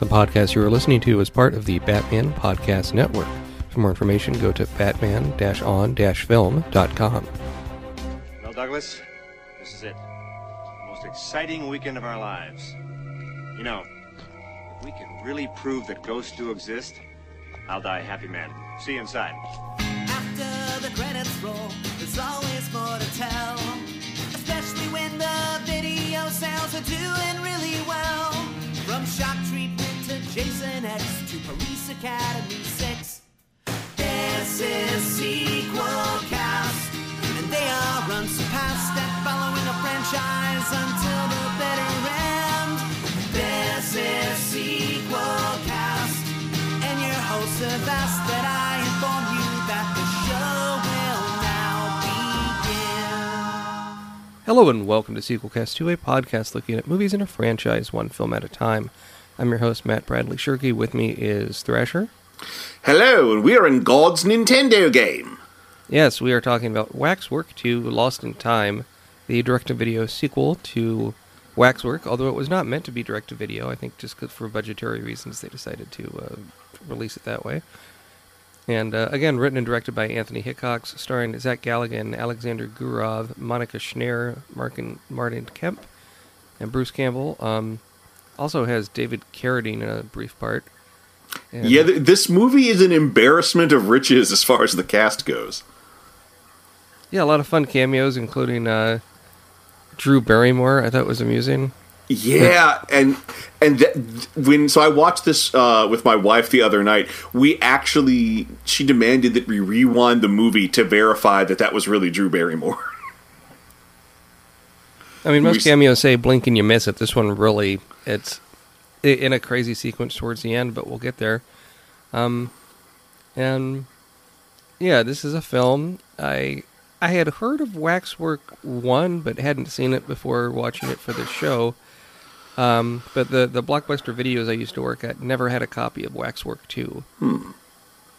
The podcast you are listening to is part of the Batman Podcast Network. For more information, go to batman-on-film.com. Well, Douglas, this is it. The most exciting weekend of our lives. You know, if we can really prove that ghosts do exist, I'll die a happy man. See you inside. After the credits roll, there's always more to tell. Especially when the video sales are doing really well. From shock treatment to Jason X to Police Academy 6. This is sequel cast. And they are unsurpassed at following a franchise until the bitter end. This is sequel cast. And your hosts have asked that I inform you that the show will now begin. Hello and welcome to Sequelcast 2, a podcast looking at movies in a franchise, one film at a time. I'm your host, Matt Bradley Shirky. With me is Thrasher. Hello, and we are in God's Nintendo game. Yes, we are talking about Waxwork 2 Lost in Time, the direct to video sequel to Waxwork, although it was not meant to be direct to video. I think just for budgetary reasons they decided to uh, release it that way. And uh, again, written and directed by Anthony Hickox, starring Zach Galligan, Alexander Gurov, Monica Schneer, Martin, Martin Kemp, and Bruce Campbell. Um, also has David Carradine in a brief part. And- Yeah, th- this movie is an embarrassment of riches as far as the cast goes. Yeah, a lot of fun cameos, including uh, Drew Barrymore. I thought was amusing. Yeah, and and th- when so I watched this uh, with my wife the other night. We actually she demanded that we rewind the movie to verify that that was really Drew Barrymore. I mean, most We- cameos say blink and you miss it. This one really, it's in a crazy sequence towards the end, but we'll get there. Um, and yeah, this is a film. I I had heard of Waxwork One, but hadn't seen it before watching it for this show. Um, but the the blockbuster videos I used to work at never had a copy of Waxwork Two.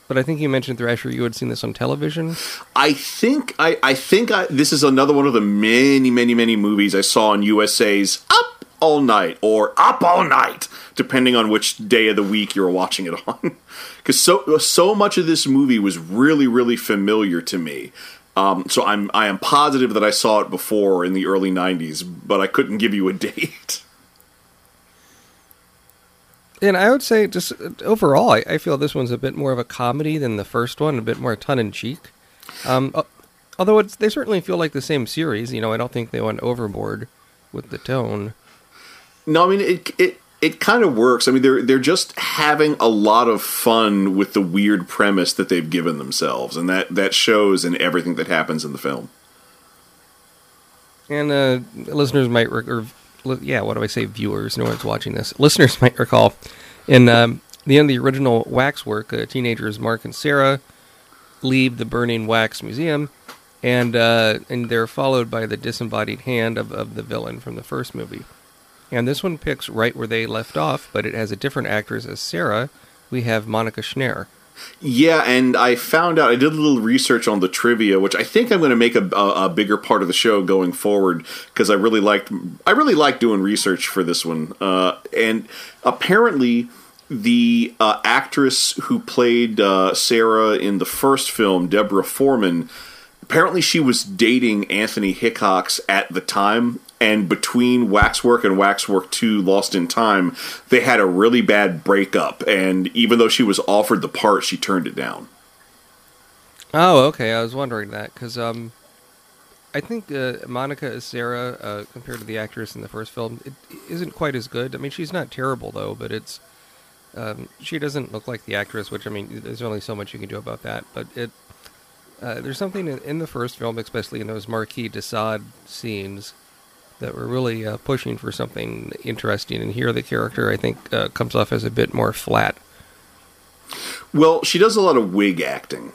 But I think you mentioned Thrasher. You had seen this on television. I think I I think I, this is another one of the many many many movies I saw on USA's Up All Night or Up All Night, depending on which day of the week you're watching it on. Because so so much of this movie was really really familiar to me. Um, so I'm I am positive that I saw it before in the early '90s, but I couldn't give you a date. And I would say, just uh, overall, I, I feel this one's a bit more of a comedy than the first one, a bit more tongue in cheek. Um, uh, although it's, they certainly feel like the same series. You know, I don't think they went overboard with the tone. No, I mean it. It it kind of works. I mean they're they're just having a lot of fun with the weird premise that they've given themselves, and that that shows in everything that happens in the film. And uh, listeners might, or li- yeah, what do I say? Viewers, no one's watching this. Listeners might recall in um, the end of the original Waxwork, uh, teenagers Mark and Sarah leave the burning wax museum, and uh, and they're followed by the disembodied hand of, of the villain from the first movie. And this one picks right where they left off, but it has a different actress as Sarah. We have Monica Schneer. Yeah, and I found out I did a little research on the trivia, which I think I'm going to make a, a, a bigger part of the show going forward because I really liked I really like doing research for this one. Uh, and apparently, the uh, actress who played uh, Sarah in the first film, Deborah Foreman, apparently she was dating Anthony Hickox at the time. And between Waxwork and Waxwork 2 Lost in Time, they had a really bad breakup. And even though she was offered the part, she turned it down. Oh, okay. I was wondering that because um, I think uh, Monica as Sarah uh, compared to the actress in the first film, it isn't quite as good. I mean, she's not terrible though, but it's um, she doesn't look like the actress. Which I mean, there's only so much you can do about that. But it uh, there's something in, in the first film, especially in those Marquis de Sade scenes, that were really uh, pushing for something interesting. And here, the character I think uh, comes off as a bit more flat. Well, she does a lot of wig acting.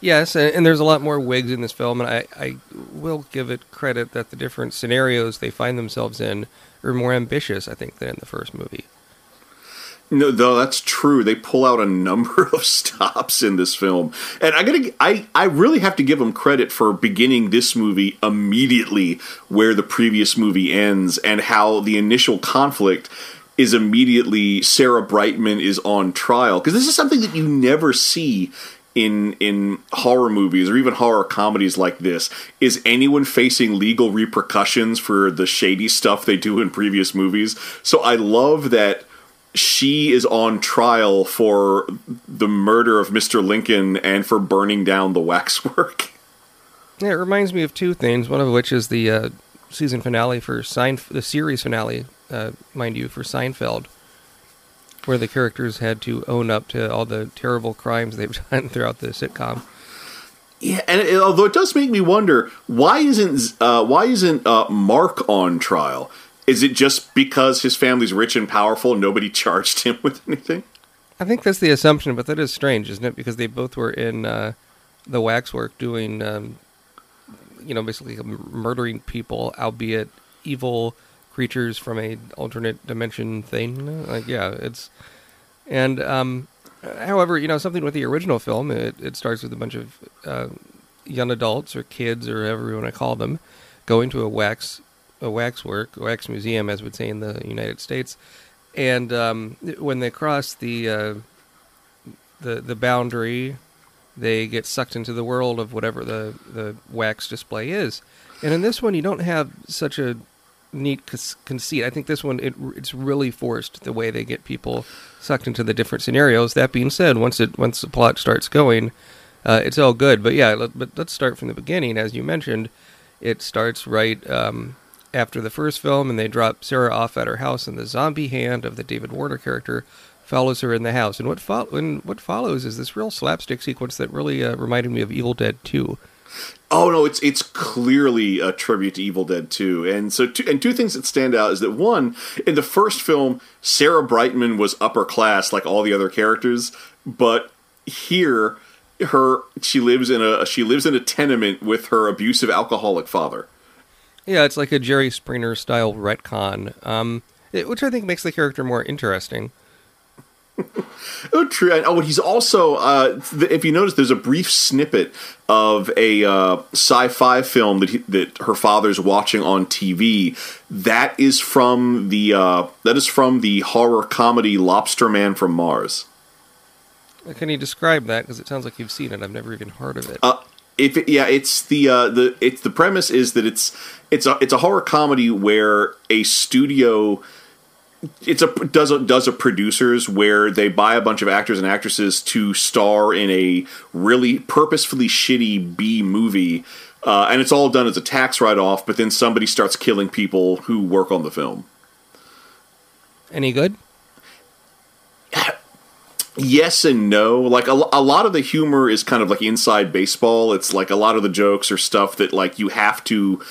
Yes, and, and there's a lot more wigs in this film, and I, I will give it credit that the different scenarios they find themselves in are more ambitious, I think, than in the first movie. No, though that's true. They pull out a number of stops in this film, and I gotta, I, I really have to give them credit for beginning this movie immediately where the previous movie ends, and how the initial conflict is immediately Sarah Brightman is on trial. Because this is something that you never see in in horror movies or even horror comedies like this. Is anyone facing legal repercussions for the shady stuff they do in previous movies? So i love that she is on trial for the murder of Mr. Lincoln and for burning down the waxwork. Yeah, it reminds me of two things. One of which is the uh, season finale for Seinf- the series finale, uh, mind you, for Seinfeld, where the characters had to own up to all the terrible crimes they've done throughout the sitcom. Yeah, and it, although it does make me wonder, why isn't uh, why isn't uh, Mark on trial? Is it just because his family's rich and powerful? Nobody charged him with anything. I think that's the assumption, but that is strange, isn't it? Because they both were in uh, the waxwork doing, um, you know, basically murdering people, albeit evil creatures from a alternate dimension thing. Like, yeah, it's and um, however, you know, something with the original film, it, it starts with a bunch of uh, young adults or kids or whatever you want to call them going to a wax waxwork, wax museum, as we'd say in the United States. And um, when they cross the uh, the the boundary, they get sucked into the world of whatever the the wax display is. And in this one, you don't have such a neat conceit. I think this one it, it's really forced the way they get people sucked into the different scenarios. That being said, once it once the plot starts going, uh, it's all good. But yeah, let, but let's start from the beginning. As you mentioned, it starts right um, after the first film, and they drop Sarah off at her house, and the zombie hand of the David Warner character follows her in the house. And what, fo- and what follows is this real slapstick sequence that really uh, reminded me of Evil Dead 2. Oh no, it's it's clearly a tribute to Evil Dead 2. And so two, and two things that stand out is that one, in the first film, Sarah Brightman was upper class like all the other characters, but here her she lives in a she lives in a tenement with her abusive alcoholic father. Yeah, it's like a Jerry Springer style retcon, um, it, which I think makes the character more interesting. oh, true. Oh, he's also, uh, if you notice, there's a brief snippet of a uh, sci-fi film that he, that her father's watching on TV. That is from the uh, that is from the horror comedy Lobster Man from Mars. Can you describe that? Because it sounds like you've seen it. I've never even heard of it. If it, yeah, it's the uh, the it's the premise is that it's it's a it's a horror comedy where a studio it's a does a does a producers where they buy a bunch of actors and actresses to star in a really purposefully shitty B movie, uh, and it's all done as a tax write off. But then somebody starts killing people who work on the film. Any good? Yes and no. Like a, a lot of the humor is kind of like inside baseball. It's like a lot of the jokes are stuff that like you have to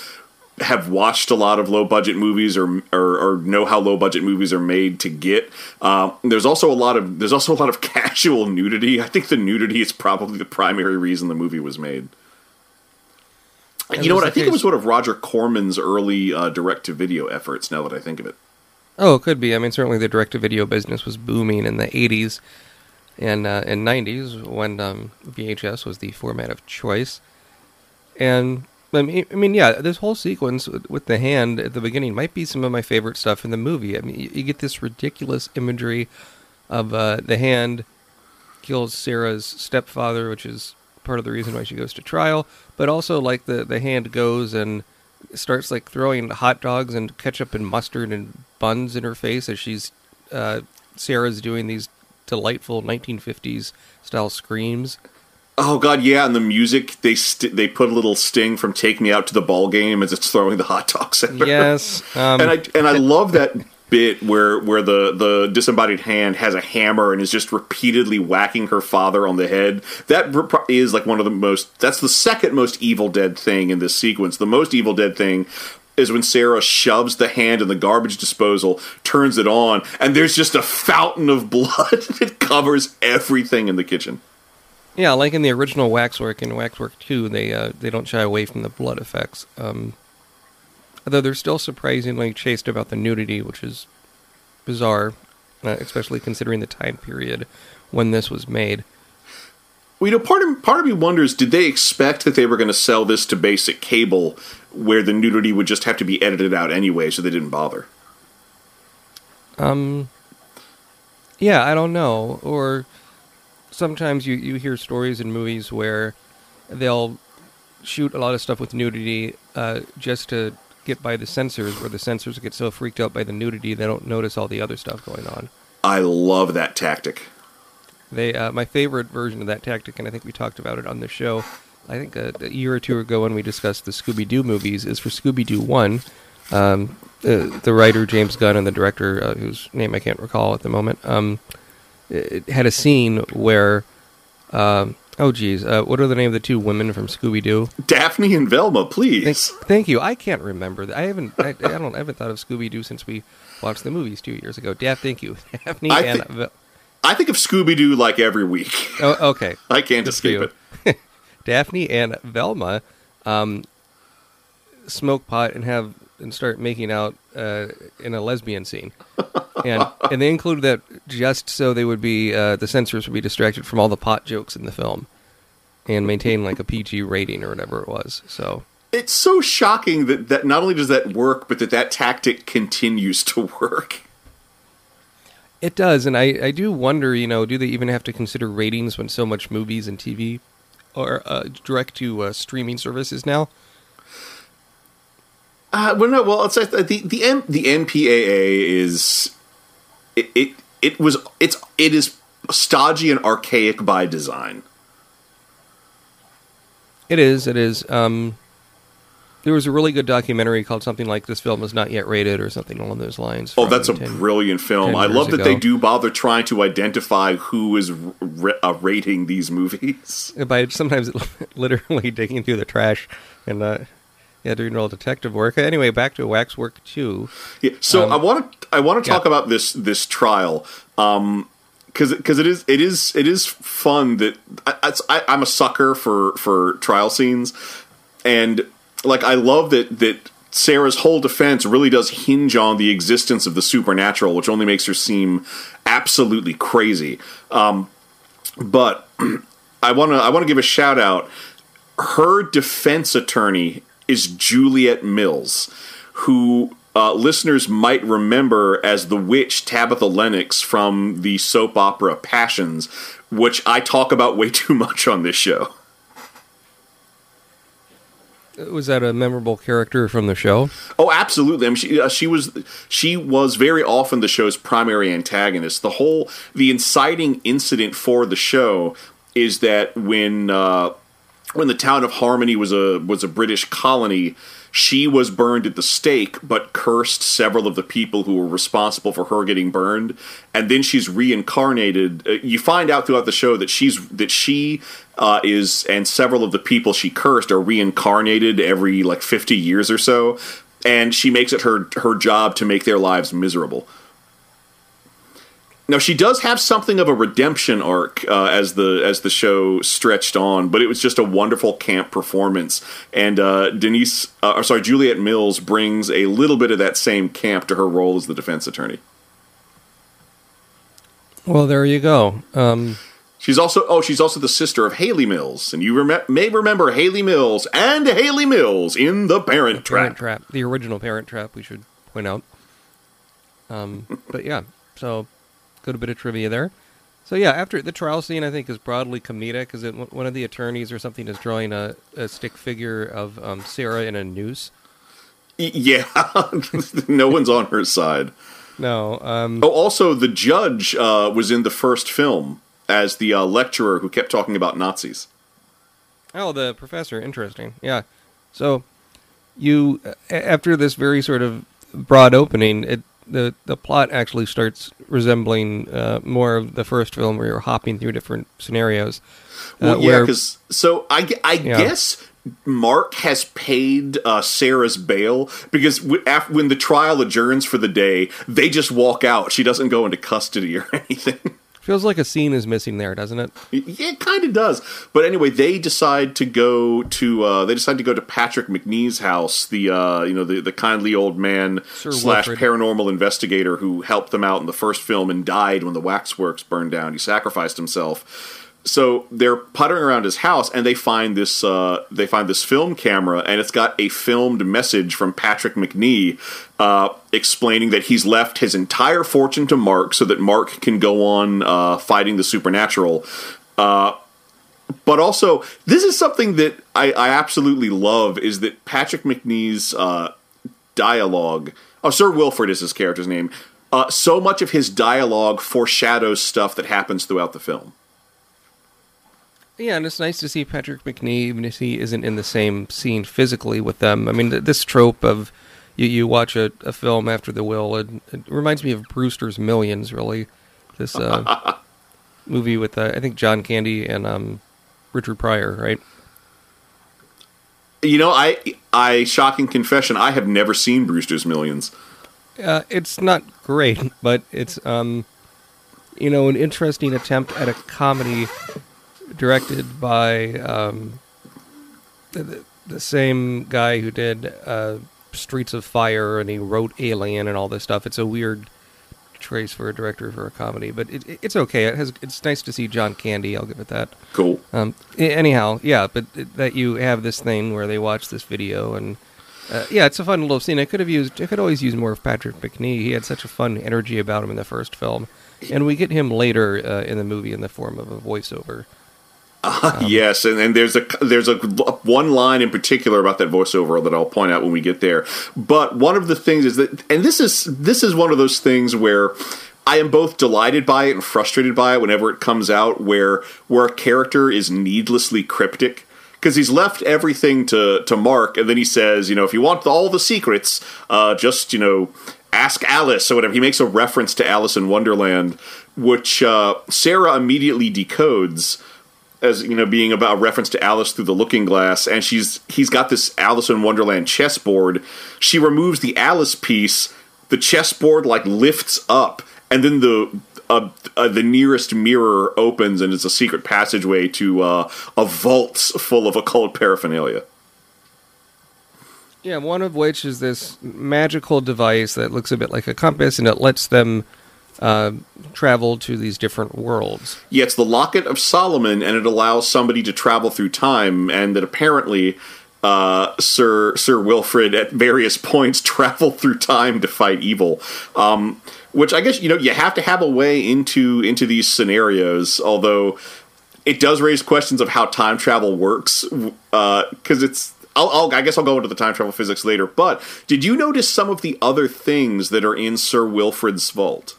have watched a lot of low budget movies or, or, or know how low budget movies are made to get. Uh, there's also a lot of there's also a lot of casual nudity. I think the nudity is probably the primary reason the movie was made. And you know what? I think case. it was one of Roger Corman's early uh, direct to video efforts. Now that I think of it. Oh, it could be. I mean, certainly the direct to video business was booming in the '80s and uh, in '90s when um, VHS was the format of choice. And I mean, I mean, yeah, this whole sequence with the hand at the beginning might be some of my favorite stuff in the movie. I mean, you, you get this ridiculous imagery of uh, the hand kills Sarah's stepfather, which is part of the reason why she goes to trial. But also, like the the hand goes and starts like throwing hot dogs and ketchup and mustard and buns in her face as she's uh, Sarah's doing these delightful 1950s style screams. Oh god, yeah, and the music they st- they put a little sting from "Take Me Out to the Ball Game" as it's throwing the hot dogs at her. Yes, um, and I and I love that bit where where the the disembodied hand has a hammer and is just repeatedly whacking her father on the head. That is like one of the most. That's the second most Evil Dead thing in this sequence. The most Evil Dead thing is when Sarah shoves the hand in the garbage disposal, turns it on, and there's just a fountain of blood that covers everything in the kitchen. Yeah, like in the original Waxwork and Waxwork Two, they uh, they don't shy away from the blood effects. Um, although they're still surprisingly chaste about the nudity, which is bizarre, uh, especially considering the time period when this was made. Well, you know, part of part of me wonders: did they expect that they were going to sell this to basic cable, where the nudity would just have to be edited out anyway, so they didn't bother? Um, yeah, I don't know. Or sometimes you, you hear stories in movies where they'll shoot a lot of stuff with nudity uh, just to get by the censors, where the censors get so freaked out by the nudity they don't notice all the other stuff going on. I love that tactic. They, uh, my favorite version of that tactic, and I think we talked about it on the show. I think a, a year or two ago when we discussed the Scooby Doo movies is for Scooby Doo One. Um, uh, the writer James Gunn and the director, uh, whose name I can't recall at the moment, um, it had a scene where, um, oh geez, uh, what are the name of the two women from Scooby Doo? Daphne and Velma, please. thank you. I can't remember. I haven't. I, I don't. I haven't thought of Scooby Doo since we watched the movies two years ago. Daff, thank you. Daphne I and Vel- I think of Scooby Doo like every week. oh, okay. I can't Good escape it. Daphne and Velma um, smoke pot and have and start making out uh, in a lesbian scene, and and they included that just so they would be uh, the censors would be distracted from all the pot jokes in the film, and maintain like a PG rating or whatever it was. So It's so shocking that, that not only does that work, but that that tactic continues to work. It does, and I I do wonder, you know, do they even have to consider ratings when so much movies and TV are uh, direct to uh, streaming services now? Uh, well, no, well, it's the the M, the MPAA is it, it it was it's it is stodgy and archaic by design. It is. It is. Um, there was a really good documentary called something like "This Film Is Not Yet Rated" or something along those lines. Oh, that's a 10 brilliant film. I love that ago. they do bother trying to identify who is r- uh, rating these movies. By sometimes literally digging through the trash and uh, yeah, doing all detective work. Anyway, back to Waxwork Two. Yeah, so Um, I want to I want to talk yeah. about this this trial because because it is it is it is fun that I, I, I'm a sucker for for trial scenes and like I love that that Sarah's whole defense really does hinge on the existence of the supernatural, which only makes her seem absolutely crazy. Um, but I want to I want to give a shout out. Her defense attorney is Juliet Mills, who uh, listeners might remember as the witch Tabitha Lennox from the soap opera Passions, which I talk about way too much on this show. Was that a memorable character from the show? Oh, absolutely. I mean, she, uh, she was she was very often the show's primary antagonist. The whole the inciting incident for the show is that when uh, when the town of Harmony was a was a British colony, she was burned at the stake, but cursed several of the people who were responsible for her getting burned. And then she's reincarnated. Uh, you find out throughout the show that she's that she uh, is, and several of the people she cursed are reincarnated every like fifty years or so. And she makes it her her job to make their lives miserable. Now she does have something of a redemption arc uh, as the as the show stretched on, but it was just a wonderful camp performance. And uh, Denise, uh, or sorry, Juliet Mills brings a little bit of that same camp to her role as the defense attorney. Well, there you go. Um, She's also oh, she's also the sister of Hayley Mills, and you rem- may remember Hayley Mills and Hayley Mills in the Parent Parent Trap. Trap, the original Parent Trap. We should point out. Um, but yeah, so good a bit of trivia there. So yeah, after the trial scene, I think is broadly comedic because one of the attorneys or something is drawing a, a stick figure of um, Sarah in a noose. Yeah, no one's on her side. No, um, Oh, also the judge uh, was in the first film as the uh, lecturer who kept talking about Nazis. Oh, the professor. Interesting. Yeah. So, you after this very sort of broad opening, it the the plot actually starts resembling uh, more of the first film, where you're hopping through different scenarios. Uh, Well, yeah, because so I, I Yeah. guess Mark has paid uh, Sarah's bail because w- af- when the trial adjourns for the day, they just walk out. She doesn't go into custody or anything. Feels like a scene is missing there, doesn't it? Yeah, it kind of does. But anyway, they decide to go to uh, they decide to go to Patrick Macnee's house, the uh, you know the the kindly old man Sir slash Wilfred. paranormal investigator who helped them out in the first film and died when the waxworks burned down. He sacrificed himself. So they're puttering around his house and they find this uh, they find this film camera and it's got a filmed message from Patrick Macnee uh, explaining that he's left his entire fortune to Mark so that Mark can go on uh, fighting the supernatural. Uh, but also, this is something that I, I, absolutely love is that Patrick Macnee's uh, dialogue. Oh, Sir Wilfrid is his character's name. Uh, so much of his dialogue foreshadows stuff that happens throughout the film. Yeah, and it's nice to see Patrick Macnee, even if he isn't in the same scene physically with them. I mean, th- this trope of you, you watch a, a film after the will, it, it reminds me of Brewster's Millions, really. This uh, movie with, uh, I think, John Candy and um, Richard Pryor, right? You know, I, I shocking confession, I have never seen Brewster's Millions. Uh, it's not great, but it's, um, you know, an interesting attempt at a comedy directed by um, the, the, same guy who did uh, Streets of Fire and he wrote Alien and all this stuff. It's a weird choice for a director for a comedy, but it, it's okay. It has it's nice to see John Candy. I'll give it that. Cool. Um, anyhow, yeah, but that you have this thing where they watch this video and. Uh, yeah, it's a fun little scene. I could have used. I could always use more of Patrick Macnee. He had such a fun energy about him in the first film, and we get him later uh, in the movie in the form of a voiceover. Uh, um, yes, and, and there's a there's a one line in particular about that voiceover that I'll point out when we get there. But one of the things is that, and this is this is one of those things where I am both delighted by it and frustrated by it whenever it comes out, where where a character is needlessly cryptic because he's left everything to to Mark, and then he says, you know, if you want all the secrets, uh, just you know, ask Alice or whatever. He makes a reference to Alice in Wonderland, which uh, Sarah immediately decodes as you know being about a reference to Alice through the Looking Glass, and she's he's got this Alice in Wonderland chessboard. She removes the Alice piece, the chessboard like lifts up, and then the uh, uh, the nearest mirror opens, and it's a secret passageway to uh, a vault full of occult paraphernalia. Yeah, one of which is this magical device that looks a bit like a compass, and it lets them uh, travel to these different worlds. Yeah, it's the Locket of Solomon, and it allows somebody to travel through time, and that apparently uh, Sir Sir Wilfrid at various points traveled through time to fight evil. Um, which I guess you know you have to have a way into into these scenarios, although it does raise questions of how time travel works because uh, it's I'll, I'll, i guess I'll go into the time travel physics later. But did you notice some of the other things that are in Sir Wilfrid's vault?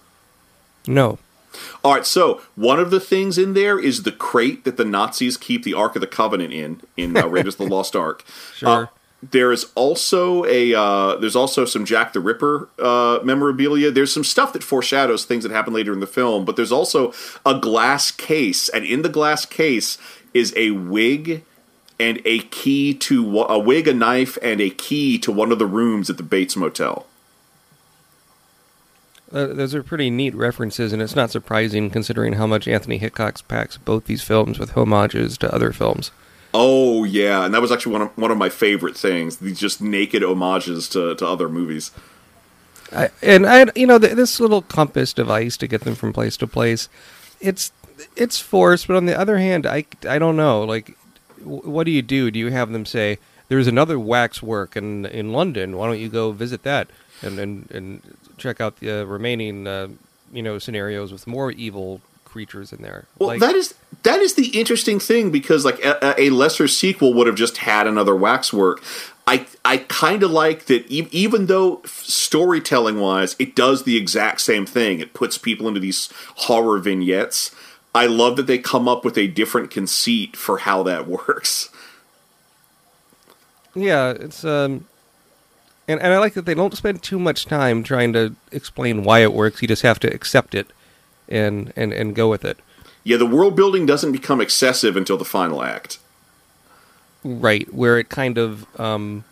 No. All right, so one of the things in there is the crate that the Nazis keep the Ark of the Covenant in in uh, Raiders of the Lost Ark. Sure. Uh, there is also a uh, there's also some Jack the Ripper uh, memorabilia. There's some stuff that foreshadows things that happen later in the film, but there's also a glass case, and in the glass case is a wig and a key to a wig, a knife, and a key to one of the rooms at the Bates Motel. Uh, those are pretty neat references, and it's not surprising considering how much Anthony Hickox packs both these films with homages to other films. Oh yeah, and that was actually one of one of my favorite things. These just naked homages to, to other movies. I, and I, you know, this little compass device to get them from place to place, it's it's forced. But on the other hand, I I don't know. Like, what do you do? Do you have them say there's another waxwork in in London? Why don't you go visit that? And and and check out the uh, remaining, uh, you know, scenarios with more evil creatures in there. Well, like, that is that is the interesting thing because like a, a lesser sequel would have just had another waxwork. I I kind of like that e- even though storytelling wise it does the exact same thing. It puts people into these horror vignettes. I love that they come up with a different conceit for how that works. Yeah, it's um and, and I like that they don't spend too much time trying to explain why it works. You just have to accept it and, and, and go with it. Yeah, the world building doesn't become excessive until the final act. Right, where it kind of. Um,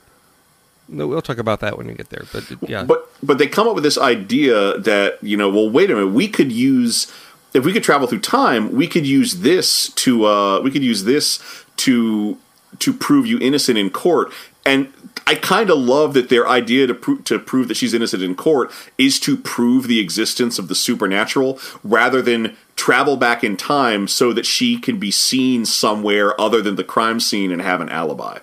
no, we'll talk about that when we get there. But yeah, but but they come up with this idea that you know, well, wait a minute, we could use if we could travel through time, we could use this to uh, we could use this to to prove you innocent in court. And I kind of love that their idea to pro- to prove that she's innocent in court is to prove the existence of the supernatural rather than travel back in time so that she can be seen somewhere other than the crime scene and have an alibi.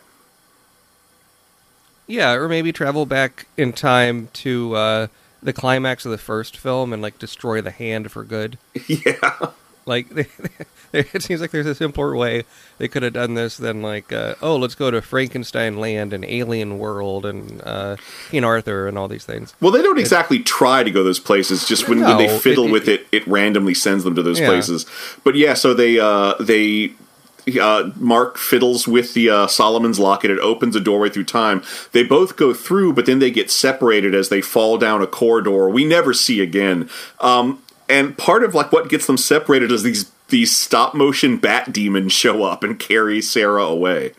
Yeah, or maybe travel back in time to uh, the climax of the first film and like destroy the hand for good. Yeah. Like they, it seems like there's a simpler way they could have done this than like, uh, oh, let's go to Frankenstein Land and Alien World and uh, King Arthur and all these things. Well, they don't exactly try to go those places. Just when, when they fiddle it- with it, it randomly sends them to those Yeah. places. But yeah, so they uh, they uh, Mark fiddles with the uh, Solomon's locket. It opens a doorway through time. They both go through, but then they get separated as they fall down a corridor we never see again. Um, and part of like what gets them separated is these these stop motion bat demons show up and carry Sarah away.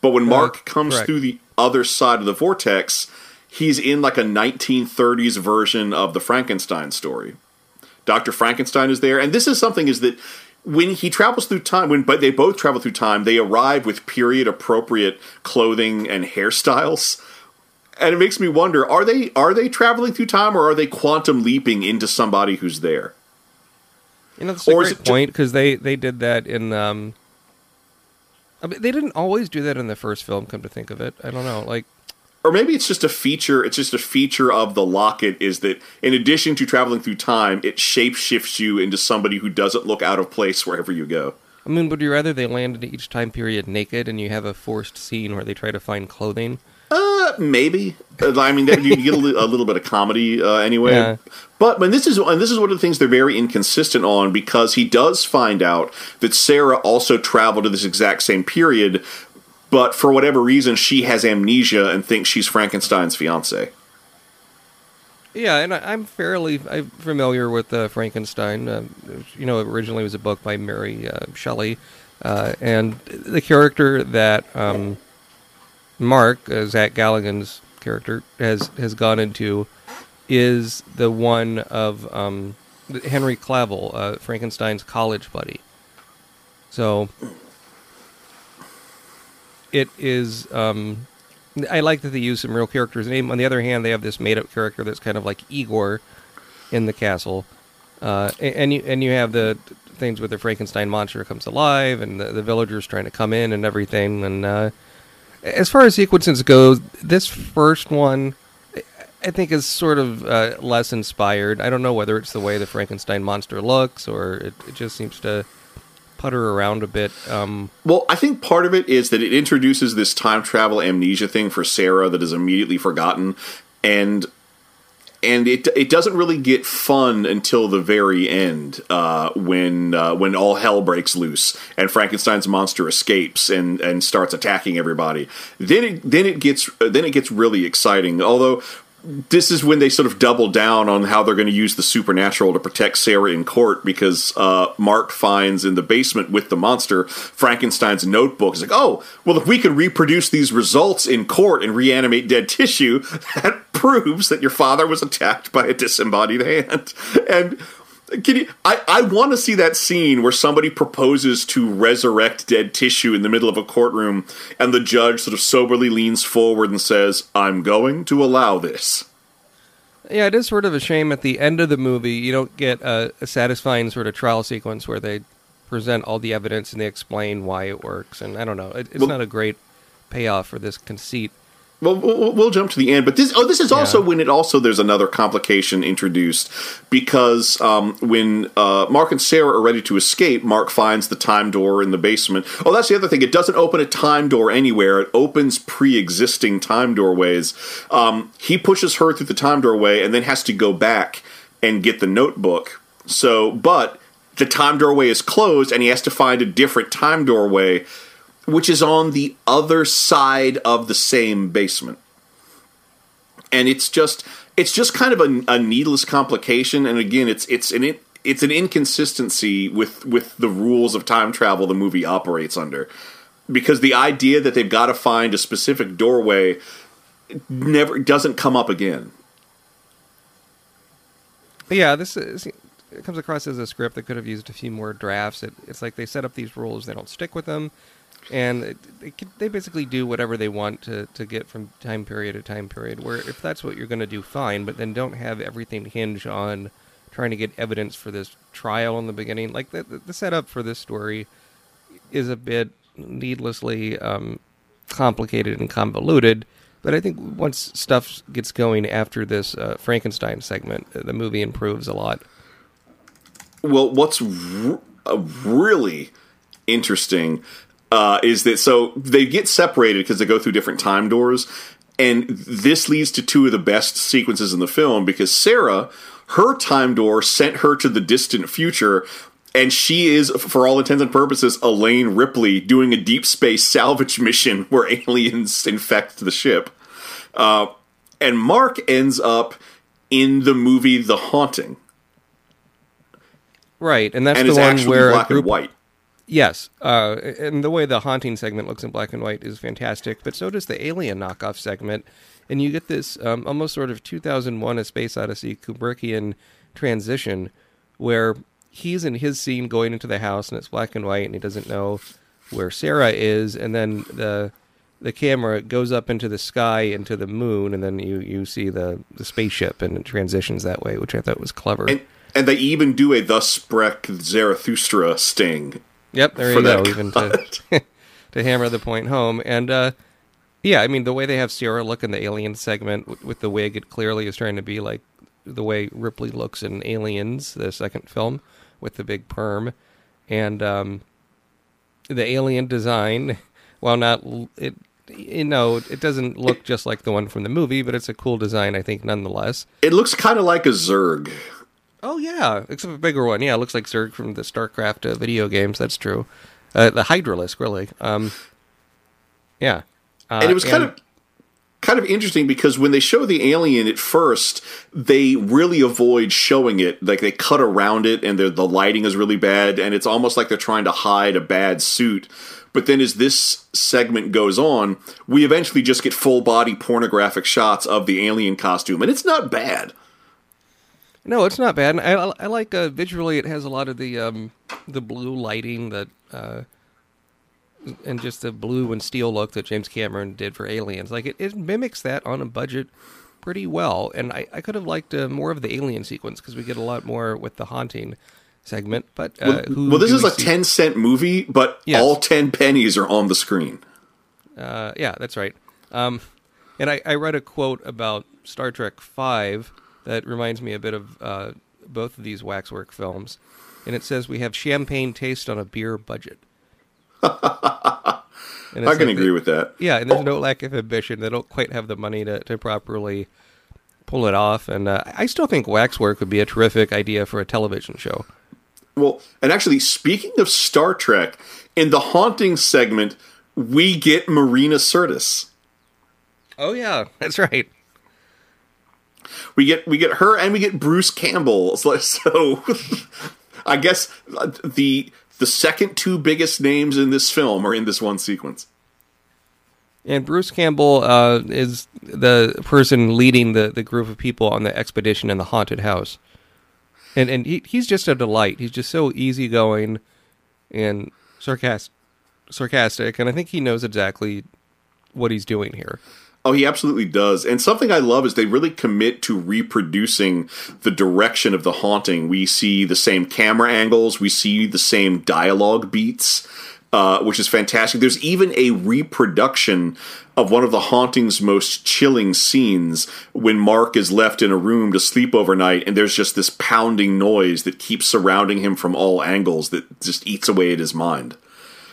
But when Mark comes correct. through the other side of the vortex, he's in like a 1930s version of the Frankenstein story. Dr. Frankenstein is there, and this is something is that when he travels through time, when but they both travel through time, they arrive with period appropriate clothing and hairstyles. And it makes me wonder: are they are they traveling through time, or are they quantum leaping into somebody who's there? You know, that's a Or great point because they they did that in. Um, I mean, they didn't always do that in the first film. Come to think of it, I don't know. Like, or maybe it's just a feature it's just a feature of the locket is that in addition to traveling through time it shapeshifts you into somebody who doesn't look out of place wherever you go I mean, would you rather they land into each time period naked and you have a forced scene where they try to find clothing? Uh, maybe Uh, i mean you get a, li- a little bit of comedy uh, anyway Yeah. but when this is and this is one of the things they're very inconsistent on because he does find out that sarah also traveled to this exact same period but for whatever reason she has amnesia and thinks she's frankenstein's fiance Yeah, and I, I'm fairly I'm familiar with uh, Frankenstein. Uh, you know, originally it was a book by Mary uh, Shelley, uh, and the character that um, Mark, uh, Zach Galligan's character, has has gone into is the one of um, Henry Clerval, uh, Frankenstein's college buddy. So it is. Um, I like that they use some real characters' name. On the other hand, they have this made-up character that's kind of like Igor in the castle, uh, and you and you have the things where the Frankenstein monster comes alive, and the, the villagers trying to come in and everything. And uh, as far as sequences go, this first one. I think is sort of uh, less inspired. I don't know whether it's the way the Frankenstein monster looks or it, it just seems to putter around a bit. Um, Well, I think part of it is that it introduces this time travel amnesia thing for Sarah that is immediately forgotten, and and it it doesn't really get fun until the very end uh, when uh, when all hell breaks loose and Frankenstein's monster escapes and and starts attacking everybody. Then it then it gets then it gets really exciting. Although this is when they sort of double down on how they're going to use the supernatural to protect Sarah in court because uh, Mark finds in the basement with the monster Frankenstein's notebook. He's like, oh, well, if we can reproduce these results in court and reanimate dead tissue, that proves that your father was attacked by a disembodied hand. And can you, I, I want to see that scene where somebody proposes to resurrect dead tissue in the middle of a courtroom, and the judge sort of soberly leans forward and says, I'm going to allow this. Yeah, it is sort of a shame at the end of the movie you don't get a, a satisfying sort of trial sequence where they present all the evidence and they explain why it works. And I don't know, it, it's Well- not a great payoff for this conceit. Well, we'll, we'll jump to the end, but this oh, this is also Yeah. when it also there's another complication introduced because um, when uh, Mark and Sarah are ready to escape, Mark finds the time door in the basement. Oh, that's the other thing; it doesn't open a time door anywhere; it opens pre-existing time doorways. Um, he pushes her through the time doorway and then has to go back and get the notebook. So, but the time doorway is closed, and he has to find a different time doorway which is on the other side of the same basement. And it's just it's just kind of a, a needless complication and again it's it's an it, it's an inconsistency with with the rules of time travel the movie operates under. Because the idea that they've got to find a specific doorway never doesn't come up again. Yeah, this is, it comes across as a script that could have used a few more drafts. It, it's like they set up these rules, they don't stick with them. And they, they basically do whatever they want to, to get from time period to time period. Where if that's what you're going to do, fine, but then don't have everything hinge on trying to get evidence for this trial in the beginning. Like the, the, the setup for this story is a bit needlessly um, complicated and convoluted. But I think once stuff gets going after this uh, Frankenstein segment, uh, the movie improves a lot. Well, what's r- uh, really interesting uh, is that so they get separated because they go through different time doors, and this leads to two of the best sequences in the film because Sarah, her time door sent her to the distant future. And she is, for all intents and purposes, Elaine Ripley doing a deep space salvage mission where aliens infect the ship. Uh, and Mark ends up in the movie The Haunting. Right, and that's and the one where black a group and white. Yes, uh, and the way the haunting segment looks in black and white is fantastic, but so does the alien knockoff segment, and you get this um, almost sort of 2001: A Space Odyssey Kubrickian transition, where he's in his scene going into the house and it's black and white, and he doesn't know where Sarah is, and then the the camera goes up into the sky into the moon, and then you you see the the spaceship, and it transitions that way, which I thought was clever. And and they even do a thus sprech Zarathustra sting. Yep, there you go. that Even to to hammer the point home, and uh, yeah, I mean the way they have Sierra look in the Alien segment with, with the wig, it clearly is trying to be like the way Ripley looks in Aliens, the second film, with the big perm, and um, the alien design, while not it. You know, it doesn't look just like the one from the movie, but it's a cool design, I think, nonetheless. It looks kind of like a Zerg. Oh yeah, except a bigger one. Yeah, it looks like Zerg from the StarCraft uh, video games. That's true. Uh, the Hydralisk, really. Um, yeah, uh, and it was kind of kind of interesting because when they show the alien at first, they really avoid showing it. Like they cut around it, and the lighting is really bad, and it's almost like they're trying to hide a bad suit. But then, as this segment goes on, we eventually just get full body pornographic shots of the alien costume, and it's not bad. No, it's not bad. I, I, I like uh, visually. It has a lot of the um, the blue lighting that. Uh, and just the blue and steel look that James Cameron did for Aliens, like it, it mimics that on a budget pretty well. And I, I could have liked uh, more of the alien sequence because we get a lot more with the haunting segment. But uh, Well, well, this is we a see- ten cent movie, but Yes. all ten pennies are on the screen. Uh, yeah, that's right. Um, and I, I read a quote about Star Trek Five that reminds me a bit of uh, both of these waxwork films, and it says we have champagne taste on a beer budget. I can like agree the- with that. Yeah, and there's no lack of ambition. They don't quite have the money to, to properly pull it off. And uh, I still think waxwork would be a terrific idea for a television show. Well, and actually, speaking of Star Trek, in the haunting segment, we get Marina Sirtis. Oh yeah, that's right. We get we get her, and we get Bruce Campbell. So, so I guess uh, the the second two biggest names in this film are in this one sequence. And Bruce Campbell uh, is the person leading the, the group of people on the expedition in the haunted house. And and he, he's just a delight. He's just so easygoing and sarcastic, sarcastic, and I think he knows exactly what he's doing here. Oh, he absolutely does. And something I love is they really commit to reproducing the direction of the haunting. We see the same camera angles, we see the same dialogue beats, uh, which is fantastic. There's even a reproduction of one of the haunting's most chilling scenes when Mark is left in a room to sleep overnight, and there's just this pounding noise that keeps surrounding him from all angles that just eats away at his mind.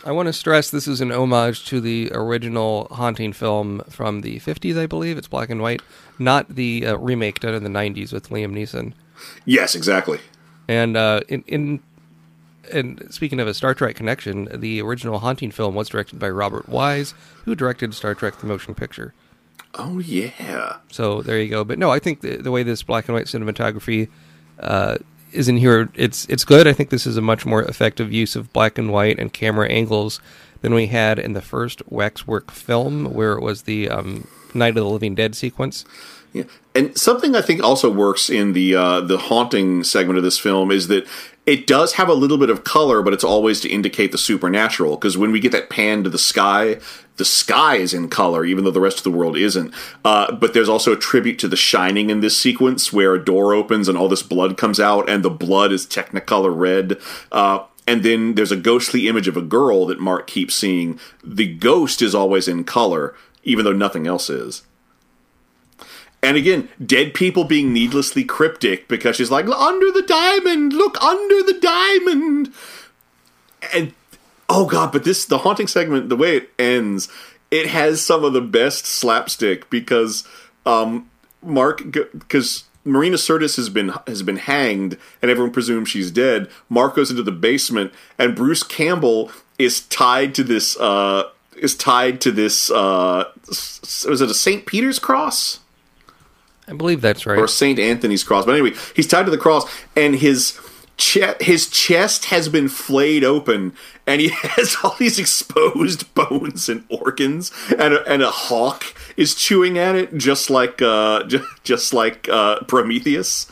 I want to stress this is an homage to the original haunting film from the 50s, I believe. It's black and white, not the uh, remake done in the 90s with Liam Neeson. Yes, exactly. And uh, in, in and speaking of a Star Trek connection, the original haunting film was directed by Robert Wise, who directed Star Trek: The Motion Picture. Oh, yeah. So there you go. But no, I think the, the way this black and white cinematography uh, is in here, it's it's good. I think this is a much more effective use of black and white and camera angles than we had in the first Waxwork film, where it was the um, Night of the Living Dead sequence. Yeah. And something I think also works in the uh, the haunting segment of this film is that it does have a little bit of color, but it's always to indicate the supernatural. Because when we get that pan to the sky, the sky is in color, even though the rest of the world isn't. Uh, but there's also a tribute to The Shining in this sequence, where a door opens and all this blood comes out, and the blood is Technicolor red. Uh, and then there's a ghostly image of a girl that Mark keeps seeing. The ghost is always in color, even though nothing else is. And again, dead people being needlessly cryptic because she's like, under the diamond, look under the diamond. And oh god, but this the haunting segment, the way it ends, it has some of the best slapstick because um Mark because Marina Sirtis has been has been hanged and everyone presumes she's dead. Mark goes into the basement and Bruce Campbell is tied to this uh is tied to this uh was it a St. Peter's cross? I believe that's right. or Saint Anthony's cross. But anyway, he's tied to the cross, and his che- his chest has been flayed open, and he has all these exposed bones and organs, and a, and a hawk is chewing at it, just like uh, just, just like uh, Prometheus,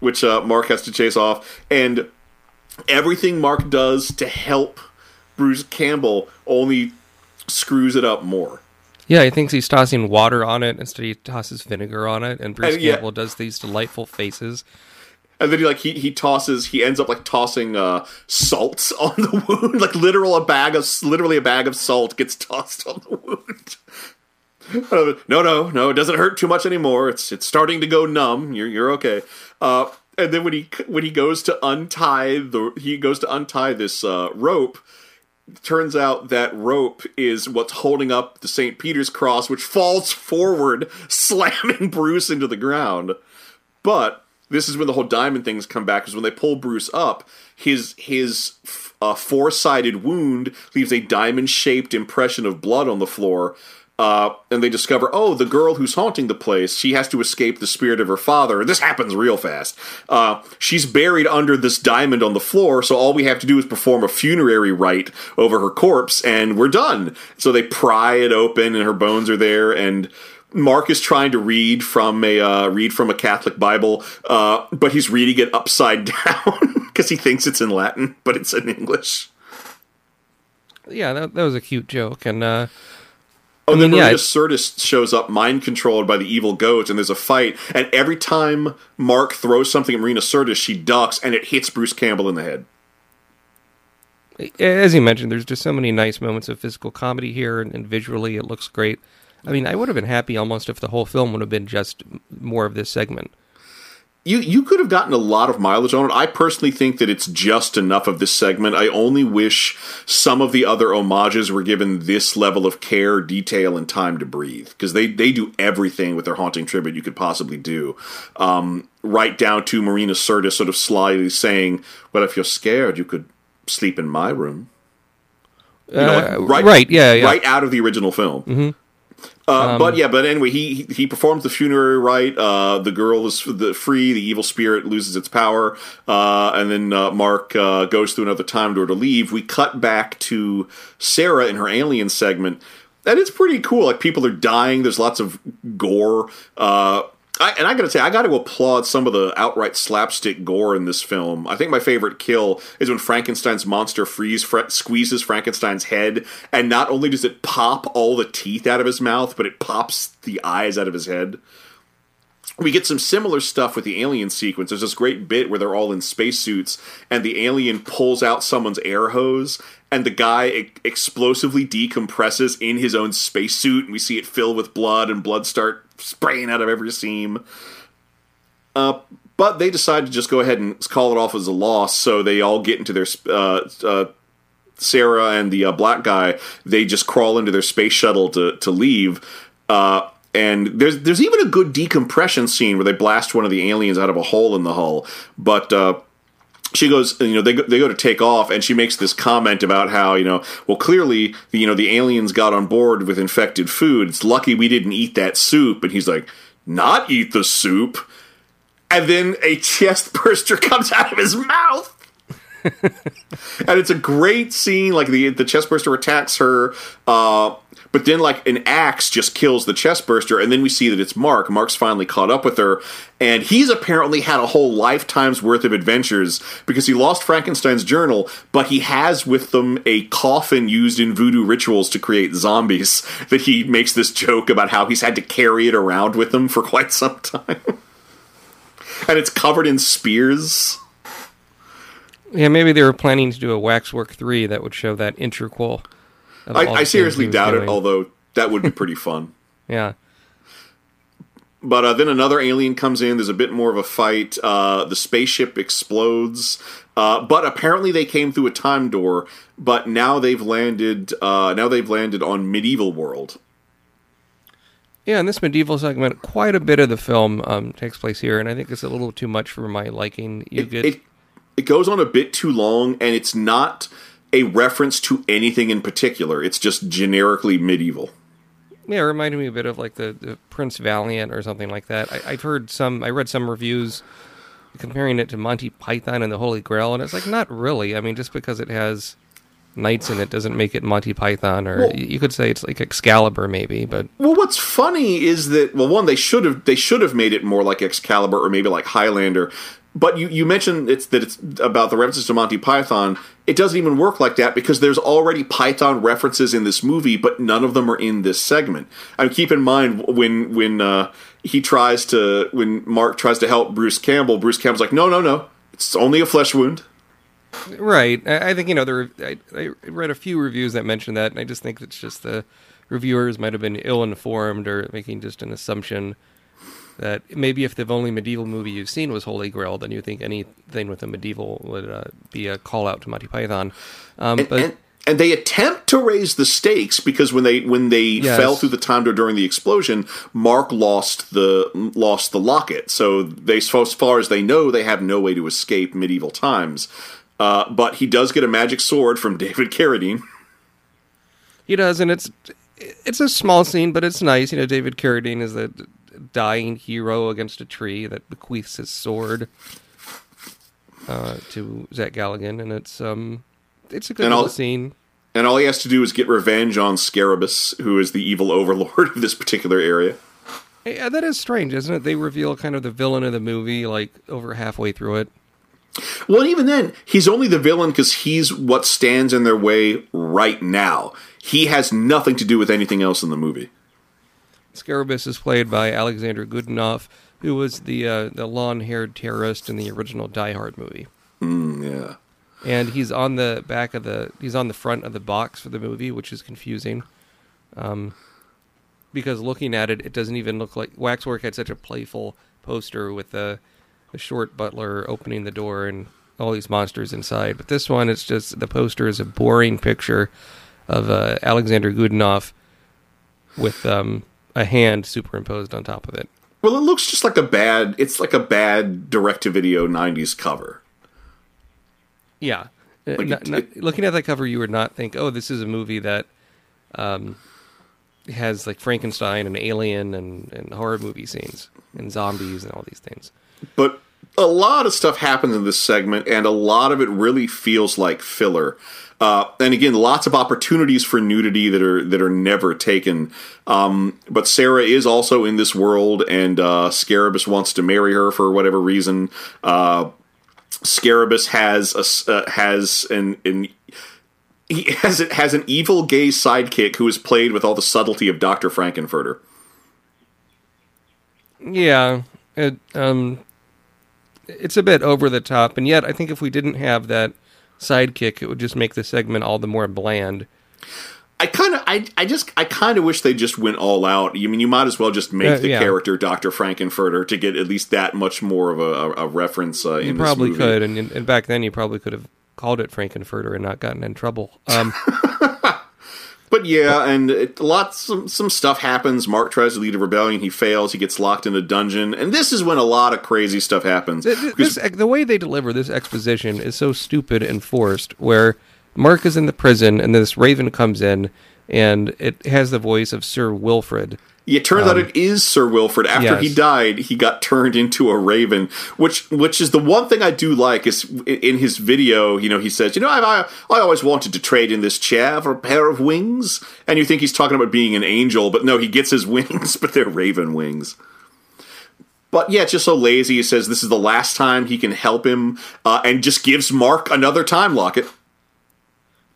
which uh, Mark has to chase off, and everything Mark does to help Bruce Campbell only screws it up more. Yeah, he thinks he's tossing water on it instead he tosses vinegar on it, and Bruce And, yeah. Campbell does these delightful faces. And then he like he, he tosses he ends up like tossing uh salt on the wound like literal a bag of literally a bag of salt gets tossed on the wound. Uh, no, no, no! It doesn't hurt too much anymore. It's it's starting to go numb. You're you're okay. Uh, and then when he when he goes to untie the he goes to untie this uh, rope, turns out that rope is what's holding up the St. Peter's cross, which falls forward, slamming Bruce into the ground. But this is when the whole diamond things come back. Because when they pull Bruce up, his his uh, four sided wound leaves a diamond shaped impression of blood on the floor. Uh, and they discover, oh, the girl who's haunting the place, she has to escape the spirit of her father. This happens real fast. Uh, she's buried under this diamond on the floor, so all we have to do is perform a funerary rite over her corpse, and we're done. So they pry it open, and her bones are there, and Mark is trying to read from a uh, read from a Catholic Bible, uh, but he's reading it upside down because he thinks it's in Latin, but it's in English. Yeah, that, that was a cute joke, and uh, Oh, I then yeah, Marina Sirtis shows up, mind controlled by the evil goat, and there's a fight. And every time Mark throws something at Marina Sirtis, she ducks, and it hits Bruce Campbell in the head. as you mentioned, there's just so many nice moments of physical comedy here, and, and visually it looks great. I mean, I would have been happy almost if the whole film would have been just more of this segment. You you could have gotten a lot of mileage on it. I personally think that it's just enough of this segment. I only wish some of the other homages were given this level of care, detail, and time to breathe because they they do everything with their haunting tribute you could possibly do. Um, right down to Marina Sirtis sort of slyly saying, "Well, if you're scared, you could sleep in my room." You know, like, Uh, right, right, yeah, yeah. right out of the original film. Uh, but yeah, but anyway, he he, he performs the funerary rite. Uh, the girl is the free. The evil spirit loses its power, uh, and then uh, Mark uh, goes through another time door to leave. We cut back to Sarah in her alien segment, and it's pretty cool. Like people are dying. There's lots of gore. I, and I got to say, I got to applaud some of the outright slapstick gore in this film. I think my favorite kill is when Frankenstein's monster freeze fre- squeezes Frankenstein's head, and not only does it pop all the teeth out of his mouth, but it pops the eyes out of his head. We get some similar stuff with the alien sequence. There's this great bit where they're all in spacesuits, and the alien pulls out someone's air hose, and the guy explosively decompresses in his own spacesuit, and we see it fill with blood, and blood start spraying out of every seam. Uh, but they decide to just go ahead and call it off as a loss, so they all get into their uh, uh, Sarah and the uh, black guy. They just crawl into their space shuttle to to leave. Uh, and there's there's even a good decompression scene where they blast one of the aliens out of a hole in the hull. But uh, she goes, you know, they go, they go to take off, and she makes this comment about how, you know, well, clearly, you know, the aliens got on board with infected food. It's lucky we didn't eat that soup. And he's like, not eat the soup. And then a chest burster comes out of his mouth. and it's a great scene. Like the the chest burster attacks her, uh, But then, like, an axe just kills the chest burster, and then we see that it's Mark. Mark's finally caught up with her, and he's apparently had a whole lifetime's worth of adventures because he lost Frankenstein's journal, but he has with them a coffin used in voodoo rituals to create zombies. That he makes this joke about how he's had to carry it around with him for quite some time. and it's covered in spears. Yeah, maybe they were planning to do a Waxwork three that would show that interquel. I, I seriously things he was doubt it, although that would be pretty fun. yeah, But uh, then another alien comes in. There's a bit more of a fight. Uh, the spaceship explodes. Uh, but apparently they came through a time door. But now they've landed. Uh, now they've landed on medieval world. yeah. In this medieval segment, quite a bit of the film um, takes place here, and I think it's a little too much for my liking. You It, get it it goes on a bit too long, and it's not a reference to anything in particular. It's just generically medieval. Yeah, it reminded me a bit of like the, the Prince Valiant or something like that. I, I've heard some, I read some reviews comparing it to Monty Python and the Holy Grail, and it's like not really. I mean, just because it has knights in it doesn't make it Monty Python, or Well- you could say it's like Excalibur maybe. But Well, what's funny is that well, one they should have they should have made it more like Excalibur or maybe like Highlander. But you, you mentioned it's that it's about the references to Monty Python. It doesn't even work like that because there's already Python references in this movie, but none of them are in this segment. I mean, keep in mind when when uh, he tries to when Mark tries to help Bruce Campbell, Bruce Campbell's like, no, no, no, it's only a flesh wound. right, I, think you know there. I, I read a few reviews that mentioned that, and I just think it's just the reviewers might have been ill informed or making just an assumption that maybe if the only medieval movie you've seen was Holy Grail, then you think anything with a medieval would uh, be a call out to Monty Python. Um, and, but and, and they attempt to raise the stakes because when they when they Yes. fell through the time door during the explosion, Mark lost the lost the locket. So they, as far as they know, they have no way to escape medieval times. Uh, but he does get a magic sword from David Carradine. he does, and it's it's a small scene, but it's nice. You know, David Carradine is the dying hero against a tree that bequeaths his sword uh, to Zach Galligan, and it's um it's a good And little scene. And all he has to do is get revenge on Scarabus, who is the evil overlord of this particular area. Yeah, that is strange, isn't it? They reveal kind of the villain of the movie like over halfway through it. Well, even then, he's only the villain because he's what stands in their way right now. He has nothing to do with anything else in the movie. Scarabus is played by Alexander Godunov, who was the uh, the long-haired terrorist in the original Die Hard movie. Yeah. And he's on the back of the he's on the front of the box for the movie, which is confusing. Um, because looking at it, it doesn't even look like Waxwork had such a playful poster with the the short butler opening the door and all these monsters inside. But this one, it's just the poster is a boring picture of uh, Alexander Godunov with um, a hand superimposed on top of it. Well, it looks just like a bad. It's like a bad direct-to-video '90s cover. Yeah. Uh, Like not- it- not- it- looking at that cover, you would not think, oh, this is a movie that um, has like Frankenstein and Alien and, and horror movie scenes and zombies and all these things. But a lot of stuff happens in this segment, and a lot of it really feels like filler. Uh, and again, lots of opportunities for nudity that are that are never taken. Um, but Sarah is also in this world, and uh, Scarabus wants to marry her for whatever reason. Uh, Scarabus has a uh, has an an he has it has an evil gay sidekick who is played with all the subtlety of Doctor Frank-N-Furter. Yeah, it um, it's a bit over the top, and yet I think if we didn't have that sidekick, it would just make the segment all the more bland. I kind of, I, I just, I kind of wish they just went all out. I mean, you might as well just make Uh, the yeah. character Doctor Frank-N-Furter to get at least that much more of a, a, reference uh, in You probably could, and, and back then you probably could have called it Frank-N-Furter and not gotten in trouble. Um, But yeah, and it, lots some some stuff happens. Mark tries to lead a rebellion. He fails. He gets locked in a dungeon, and this is when a lot of crazy stuff happens. Th- th- this, the way they deliver this exposition is so stupid and forced. Where Mark is in the prison, and this Raven comes in, and it has the voice of Sir Wilfred. It turns out it is Sir Wilfred. After he Um, died, he got turned into a raven, which which is the one thing I do like. Is in his video, you know, he says, you know, I I, I always wanted to trade in this chair for a pair of wings, and you think he's talking about being an angel, but no, he gets his wings, but they're raven wings. But yeah, it's just so lazy. He says this is the last time he can help him, uh, and just gives Mark another time locket.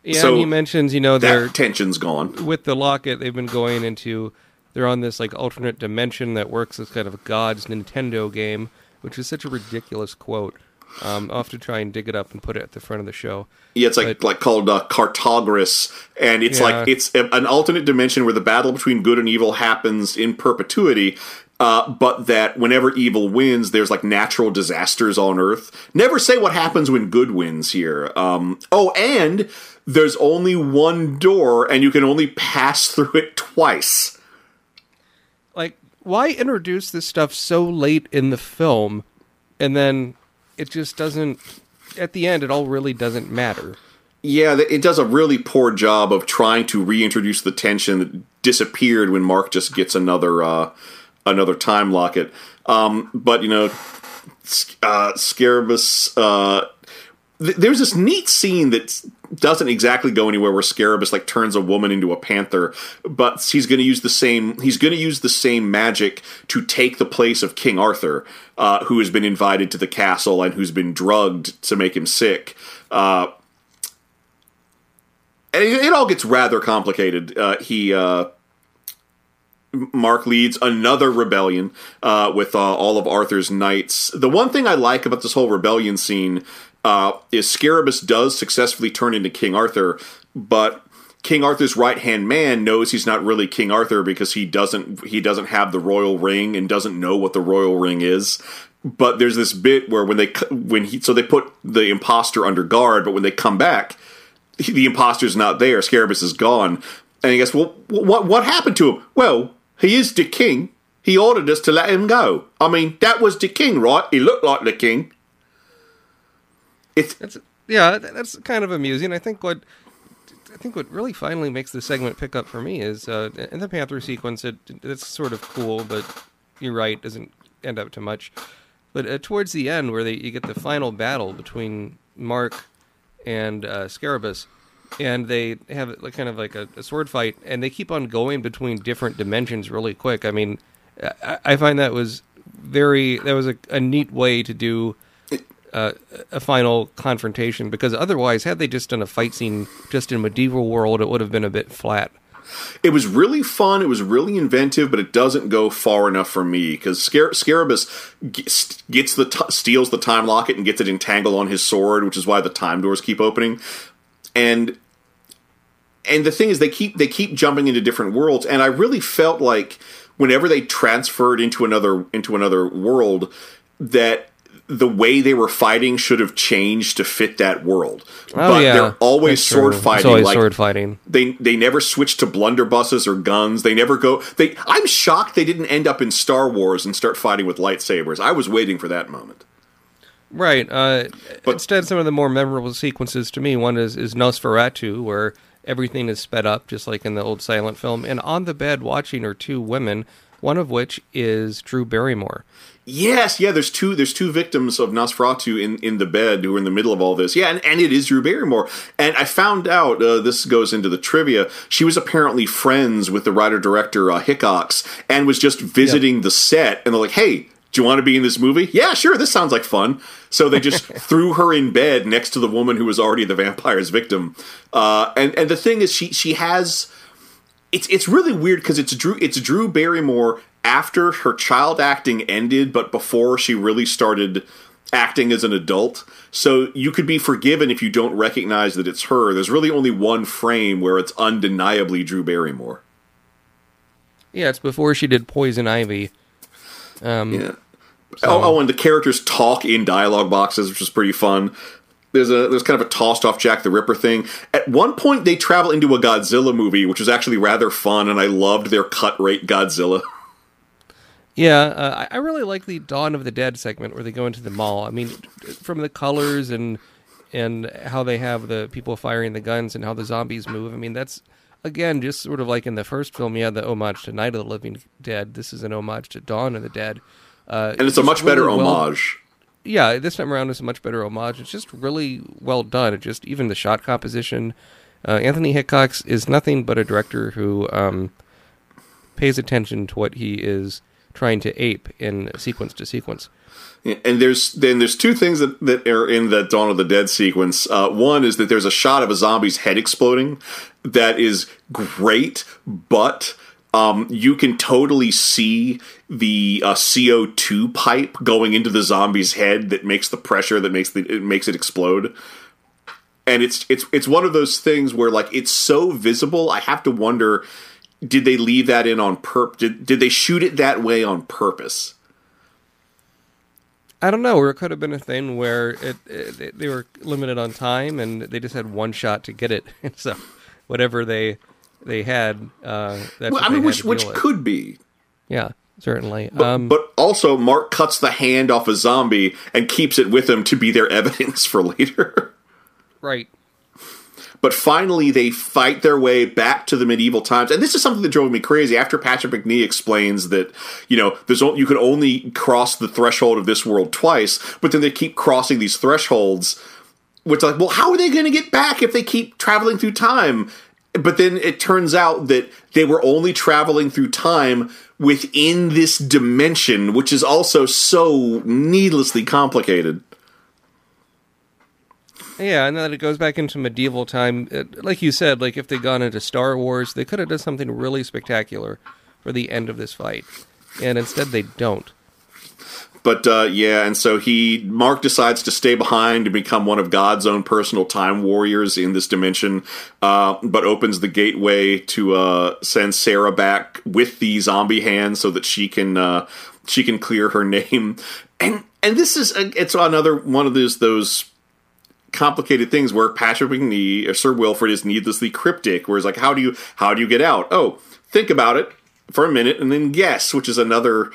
Yeah, So and he mentions, you know, their they're tension's gone. with the locket. They've been going into. They're on this like alternate dimension that works as kind of a God's Nintendo game, which is such a ridiculous quote. Um, I'll have to try and dig it up and put it at the front of the show. Yeah, it's like But- like called uh, Cartogris, and it's Yeah. like it's a- an alternate dimension where the battle between good and evil happens in perpetuity. Uh, but that whenever evil wins, there's like natural disasters on Earth. Never say what happens when good wins here. Um, oh, and there's only one door, and you can only pass through it twice. like why introduce this stuff so late in the film and then it just doesn't at the end it all really doesn't matter Yeah, it does a really poor job of trying to reintroduce the tension that disappeared when Mark just gets another uh, another time locket. Um, but you know, uh, Scarabus. Uh, th- there's this neat scene that doesn't exactly go anywhere where Scarabus like turns a woman into a panther, but he's going to use the same. He's going to use the same magic to take the place of King Arthur, uh, who has been invited to the castle and who's been drugged to make him sick. Uh, and it, it all gets rather complicated. Uh, he uh, Mark leads another rebellion uh, with uh, all of Arthur's knights. The one thing I like about this whole rebellion scene uh, is Scarabus does successfully turn into King Arthur, but King Arthur's right hand man knows he's not really King Arthur because he doesn't he doesn't have the royal ring and doesn't know what the royal ring is. But there's this bit where when they when he so they put the imposter under guard, but when they come back, the imposter's not there. Scarabus is gone. And he goes, Well, what, what happened to him? Well, he is the king. He ordered us to let him go. I mean, that was the king, right? He looked like the king. It's that's yeah that's kind of amusing i think what i think what really finally makes the segment pick up for me is uh, in the panther sequence it it's sort of cool but you're right doesn't end up to much but uh, towards the end where they you get the final battle between mark and uh, Scarabus, and they have like kind of like a, a sword fight, and they keep on going between different dimensions really quick. I mean, I, I find that was very that was a, a neat way to do uh, a final confrontation because otherwise, had they just done a fight scene just in medieval world, it would have been a bit flat. it was really fun. It was really inventive, but it doesn't go far enough for me because Scar- Scarabus gets, the t- steals the time locket and gets it entangled on his sword, which is why the time doors keep opening. And and the thing is, they keep they keep jumping into different worlds, and I really felt like whenever they transferred into another into another world, that the way they were fighting should have changed to fit that world. Oh but yeah, they're always That's true. sword It's fighting. always like, sword fighting. they they never switch to blunderbusses or guns. They never go. They I'm shocked they didn't end up in Star Wars and start fighting with lightsabers. I was waiting for that moment. Right. Uh, But- instead, some of the more memorable sequences to me, one is, is Nosferatu, where everything is sped up, just like in the old silent film. And on the bed watching are two women, one of which is Drew Barrymore. Yes, yeah. There's two. There's two victims of Nosferatu in, in the bed who are in the middle of all this. Yeah, and, and it is Drew Barrymore. And I found out uh, this goes into the trivia. She was apparently friends with the writer director uh, Hickox and was just visiting the set. And they're like, "Hey, do you want to be in this movie? Yeah, sure. This sounds like fun." So they just threw her in bed next to the woman who was already the vampire's victim. Uh, and and the thing is, she she has it's it's really weird because it's Drew it's Drew Barrymore after her child acting ended, but before she really started acting as an adult. So you could be forgiven if you don't recognize that it's her. There's really only one frame where it's undeniably Drew Barrymore. Yeah, it's before she did Poison Ivy. Um, Yeah. Oh, oh, and the characters talk in dialogue boxes, which is pretty fun. There's a there's kind of a tossed off Jack the Ripper thing. At one point, they travel into a Godzilla movie, which was actually rather fun, and I loved their cut rate Godzilla. Yeah, uh, I really like the Dawn of the Dead segment where they go into the mall. I mean, from the colors and and how they have the people firing the guns and how the zombies move. I mean, that's again, just sort of like in the first film, you had the homage to Night of the Living Dead. This is an homage to Dawn of the Dead. Uh, and it's a just much better really well- homage. yeah, this time around is a much better homage. It's just really well done. It just even the shot composition. Uh, Anthony Hickox is nothing but a director who um, pays attention to what he is trying to ape in sequence to sequence. And there's then there's two things that, that are in that Dawn of the Dead sequence. Uh, one is that there's a shot of a zombie's head exploding that is great, but um, you can totally see the uh, CO2 pipe going into the zombie's head that makes the pressure that makes the it makes it explode. And it's it's it's one of those things where like it's so visible. I have to wonder, did they leave that in on purpose? Did did they shoot it that way on purpose? I don't know, or it could have been a thing where it, it they were limited on time and they just had one shot to get it, so whatever they they had, uh, that's Well, I mean, which which with. could be. yeah, certainly. But, um, but also, Mark cuts the hand off a zombie and keeps it with him to be their evidence for later. right. But finally, they fight their way back to the medieval times, and this is something that drove me crazy. After Patrick Macnee explains that you know there's o- you can only cross the threshold of this world twice, but then they keep crossing these thresholds. Which like, well, how are they going to get back if they keep traveling through time? But then it turns out that they were only traveling through time within this dimension, which is also so needlessly complicated. Yeah, and then it goes back into medieval time. It, like you said, like if they'd gone into Star Wars, they could have done something really spectacular for the end of this fight, and instead they don't. But uh, yeah, and so he Mark decides to stay behind and become one of God's own personal time warriors in this dimension, uh, but opens the gateway to uh, send Sarah back with the zombie hand so that she can uh, she can clear her name. And and this is uh, it's another one of those those complicated things where Patrick Macnee or Sir Wilfred is needlessly cryptic. Where it's like, how do you how do you get out? Oh, think about it for a minute and then guess, which is another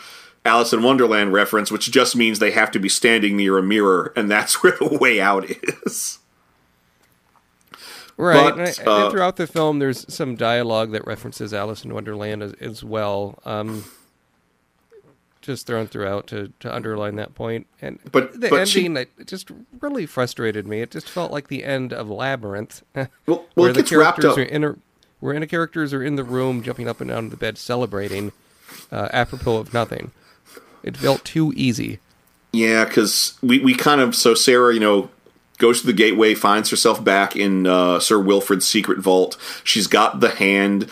Alice in Wonderland reference, which just means they have to be standing near a mirror, and that's where the way out is. Right. But, and, I- and uh, throughout the film, there's some dialogue that references Alice in Wonderland as, as well. Um, just thrown throughout to, to underline that point. And But- the but she- ending it just really frustrated me. It just felt like the end of Labyrinth, Well, well, where it the wrapped characters up. are in a, where the characters are in the room, jumping up and down the bed, celebrating, uh, apropos of nothing. It felt too easy. Yeah, because we, we kind of so Sarah, you know, goes to the gateway, finds herself back in uh, Sir Wilfred's secret vault. She's got the hand.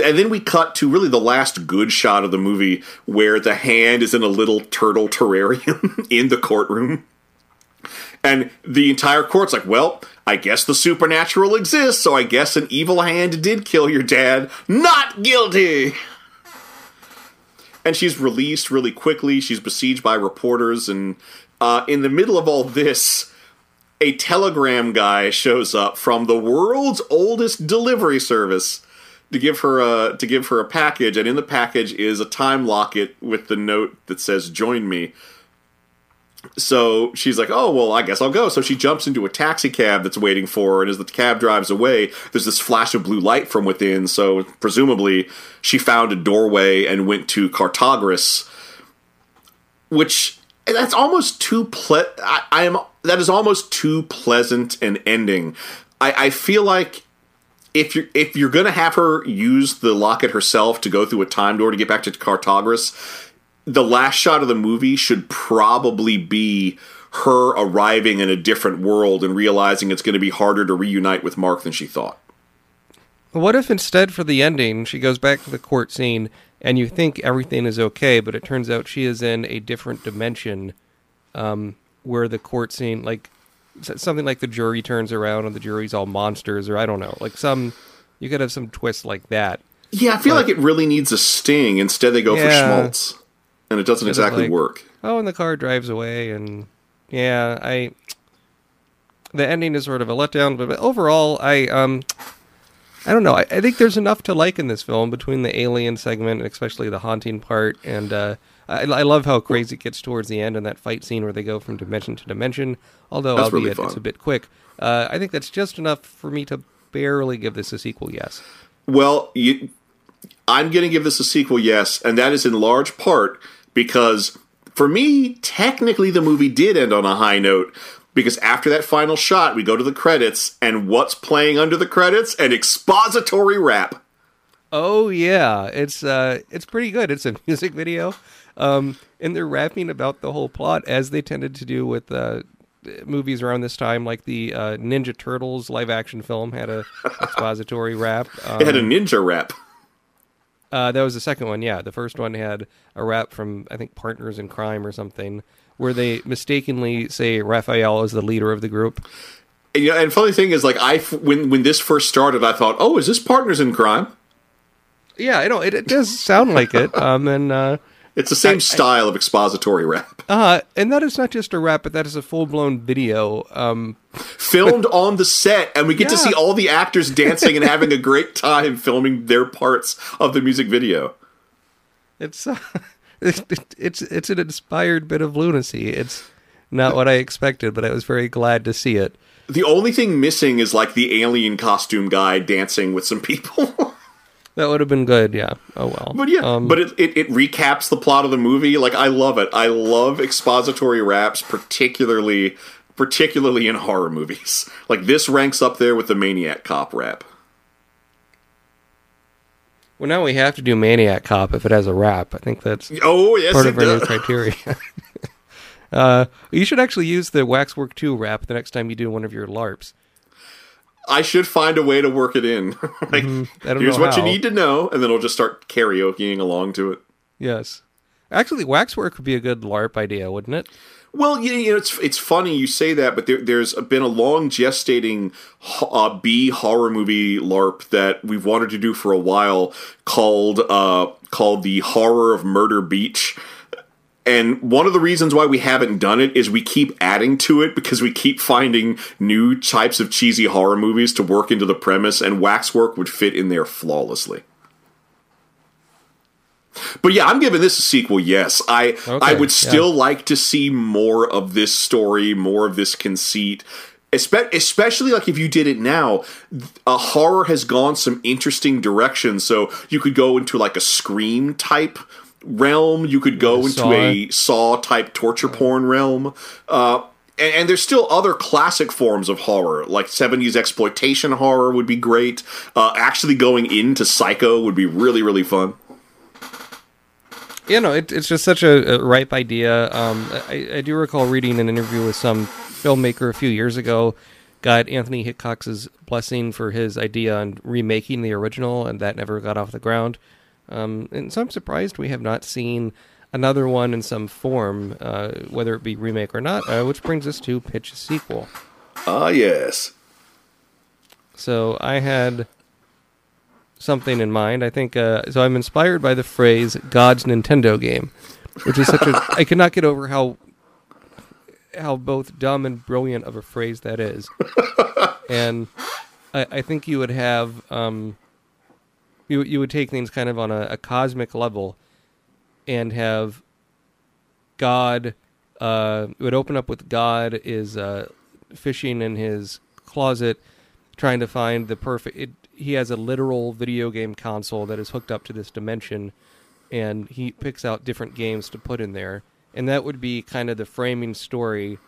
And then we cut to really the last good shot of the movie where the hand is in a little turtle terrarium in the courtroom. And the entire court's like, well, I guess the supernatural exists, so I guess an evil hand did kill your dad. Not guilty! and she's released really quickly. She's besieged by reporters, and uh, in the middle of all this, a telegram guy shows up from the world's oldest delivery service to give her a to give her a package, and in the package is a time locket with the note that says "Join me." So she's like, "Oh well, I guess I'll go." So she jumps into a taxi cab that's waiting for her, and as the cab drives away, there's this flash of blue light from within. So presumably, she found a doorway and went to Cartagris, which that's almost too ple. I, I am that is almost too pleasant an ending. I, I feel like if you're if you're gonna have her use the locket herself to go through a time door to get back to Cartagris, the last shot of the movie should probably be her arriving in a different world and realizing it's going to be harder to reunite with Mark than she thought. What if instead for the ending, she goes back to the court scene and you think everything is okay, but it turns out she is in a different dimension um, where the court scene, like something like the jury turns around and the jury's all monsters, or I don't know, like some, you could have some twist like that. Yeah, I feel like it really needs a sting. Instead, they go Yeah. for schmaltz, and it doesn't exactly like- work. Oh, and the car drives away, and yeah, I. The ending is sort of a letdown, but overall, I um, I don't know. I, I think there's enough to like in this film between the alien segment, especially the haunting part, and uh, I, I love how crazy it gets towards the end in that fight scene where they go from dimension to dimension. Although, That's really albeit fun. it's a bit quick, uh, I think that's just enough for me to barely give this a sequel. Yes. Well, you, I'm going to give this a sequel, yes, and that is in large part because for me, technically, the movie did end on a high note. Because after that final shot, we go to the credits, and what's playing under the credits? An expository rap. Oh yeah, it's uh, it's pretty good. It's a music video, um, and they're rapping about the whole plot as they tended to do with uh, movies around this time, like the uh, Ninja Turtles live action film had a expository rap. Um, It had a ninja rap. uh, that was the second one. Yeah, the first one had a rap from I think Partners in Kryme or something, where they mistakenly say Raphael is the leader of the group. And, you know, and funny thing is, like, I when when this first started, I thought, oh, is this Partners in Kryme? Yeah, I know it, it does sound like it. Um, and uh, It's the same style of expository rap, uh, and that is not just a rap, but that is a full blown video. Um, filmed on the set, and we get to see all the actors dancing and having a great time filming their parts of the music video. It's uh, it's it's it's an inspired bit of lunacy. It's not what I expected, but I was very glad to see it. The only thing missing is like the alien costume guy dancing with some people. That would have been good. Yeah. Oh well. But yeah, Um, but it, it, it recaps the plot of the movie. Like I love it. I love expository raps, particularly particularly in horror movies. Like this ranks up there with the Maniac Cop rap. well, now we have to do Maniac Cop if it has a rap. I think that's Oh yes, part of our new criteria. uh, you should actually use the Waxwork Two rap the next time you do one of your LARPs. I should find a way to work it in. like, Mm-hmm. Here's know what you need to know, and then I'll just start karaokeing along to it. Yes. Actually, Waxwork would be a good LARP idea, wouldn't it? Well, you you know, it's it's funny you say that, but there, there's been a long gestating uh, B horror movie LARP that we've wanted to do for a while, called uh, called the Horror of Murder Beach. And one of the reasons why we haven't done it is we keep adding to it because we keep finding new types of cheesy horror movies to work into the premise, and Waxwork would fit in there flawlessly. But yeah, I'm giving this a sequel. Yes, I I Okay, would yeah. still like to see more of this story, more of this conceit. Espe- Especially like if you did it now, a horror has gone some interesting directions. So you could go into like a scream type realm. You could go into a saw type torture porn realm. Uh, and, and there's still other classic forms of horror, like 70s exploitation horror would be great. Uh, actually going into Psycho would be really, really fun. you know, it, it's just such a, a ripe idea. Um, I, I do recall reading an interview with some filmmaker a few years ago, got Anthony Hickox's blessing for his idea on remaking the original, and that never got off the ground. Um, and so I'm surprised we have not seen another one in some form, uh, whether it be remake or not. Uh, which brings us to pitch a sequel. Ah, yes. So I had something in mind. I think uh, so. I'm inspired by the phrase "God's Nintendo game," which is such a. I cannot get over how how both dumb and brilliant of a phrase that is. and I, I think you would have um, you you would take things kind of on a, a cosmic level, and have God. Uh, it would open up with God is uh, fishing in his closet, trying to find the perfect. It, he has a literal video game console that is hooked up to this dimension, and he picks out different games to put in there, and that would be kind of the framing story,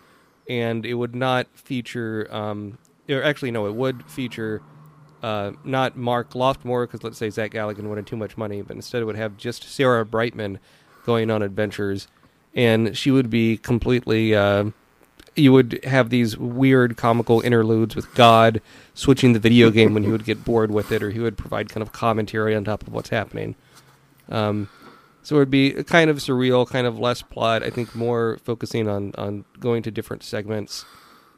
and it would not feature. Um, or actually, no, it would feature uh, not Mark Loftmore because let's say Zach Galligan wanted too much money, but instead it would have just Sarah Brightman going on adventures, and she would be completely. Uh, you would have these weird comical interludes with God switching the video game when he would get bored with it, or he would provide kind of commentary on top of what's happening. Um, so it would be kind of surreal, kind of less plot. I think more focusing on on going to different segments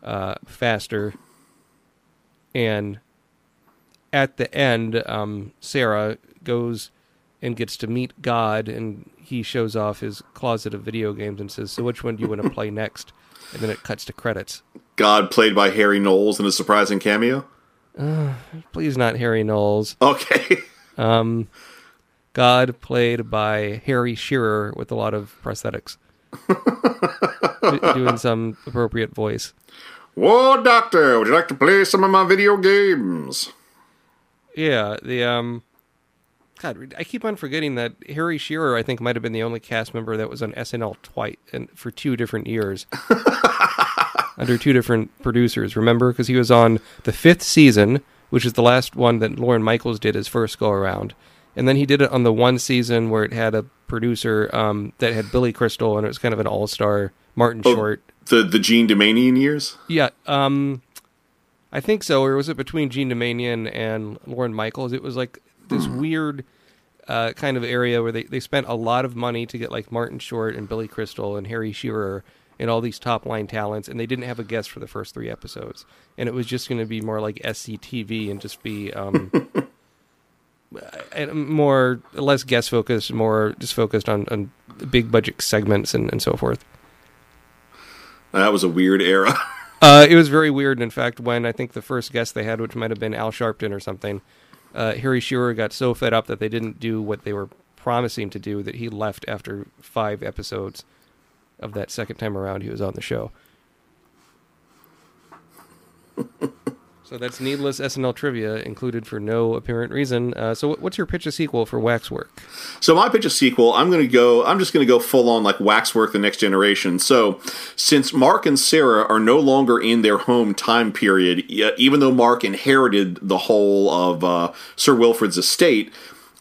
uh, faster, and at the end, um, Sarah goes and gets to meet God, and he shows off his closet of video games and says, "So which one do you want to play next?" And then it cuts to credits. God played by Harry Knowles in a surprising cameo. Please, not Harry Knowles. Okay. Um, God played by Harry Shearer with a lot of prosthetics, Do- doing some appropriate voice. Whoa, Doctor, would you like to play some of my video games? Yeah, the um, God, I keep on forgetting that Harry Shearer, I think, might have been the only cast member that was on SNL twice and for two different years, under two different producers. Remember, because he was on the fifth season, which is the last one that Lorne Michaels did his first go around, and then he did it on the one season where it had a producer um, that had Billy Crystal, and it was kind of an all star Martin Oh. Short. The the Jean Doumanian years. Yeah, um, I think so. Or was it between Jean Doumanian and Lorne Michaels? It was like this weird uh, kind of area where they, they spent a lot of money to get like Martin Short and Billy Crystal and Harry Shearer and all these top line talents, and they didn't have a guest for the first three episodes, and it was just going to be more like SCTV and just be um, and more less guest focused, more just focused on, on big budget segments and, and so forth. That was a weird era. Uh, it was very weird. In fact, when I think the first guest they had, which might have been Al Sharpton or something, uh, Harry Shearer got so fed up that they didn't do what they were promising to do that he left after five episodes of that second time around he was on the show. so that's needless SNL trivia included for no apparent reason. Uh, so, what's your pitch a sequel for Waxwork? So my pitch a sequel. I'm going to go. I'm just going to go full on like Waxwork: The Next Generation. So since Mark and Sarah are no longer in their home time period, even though Mark inherited the whole of uh, Sir Wilfred's estate.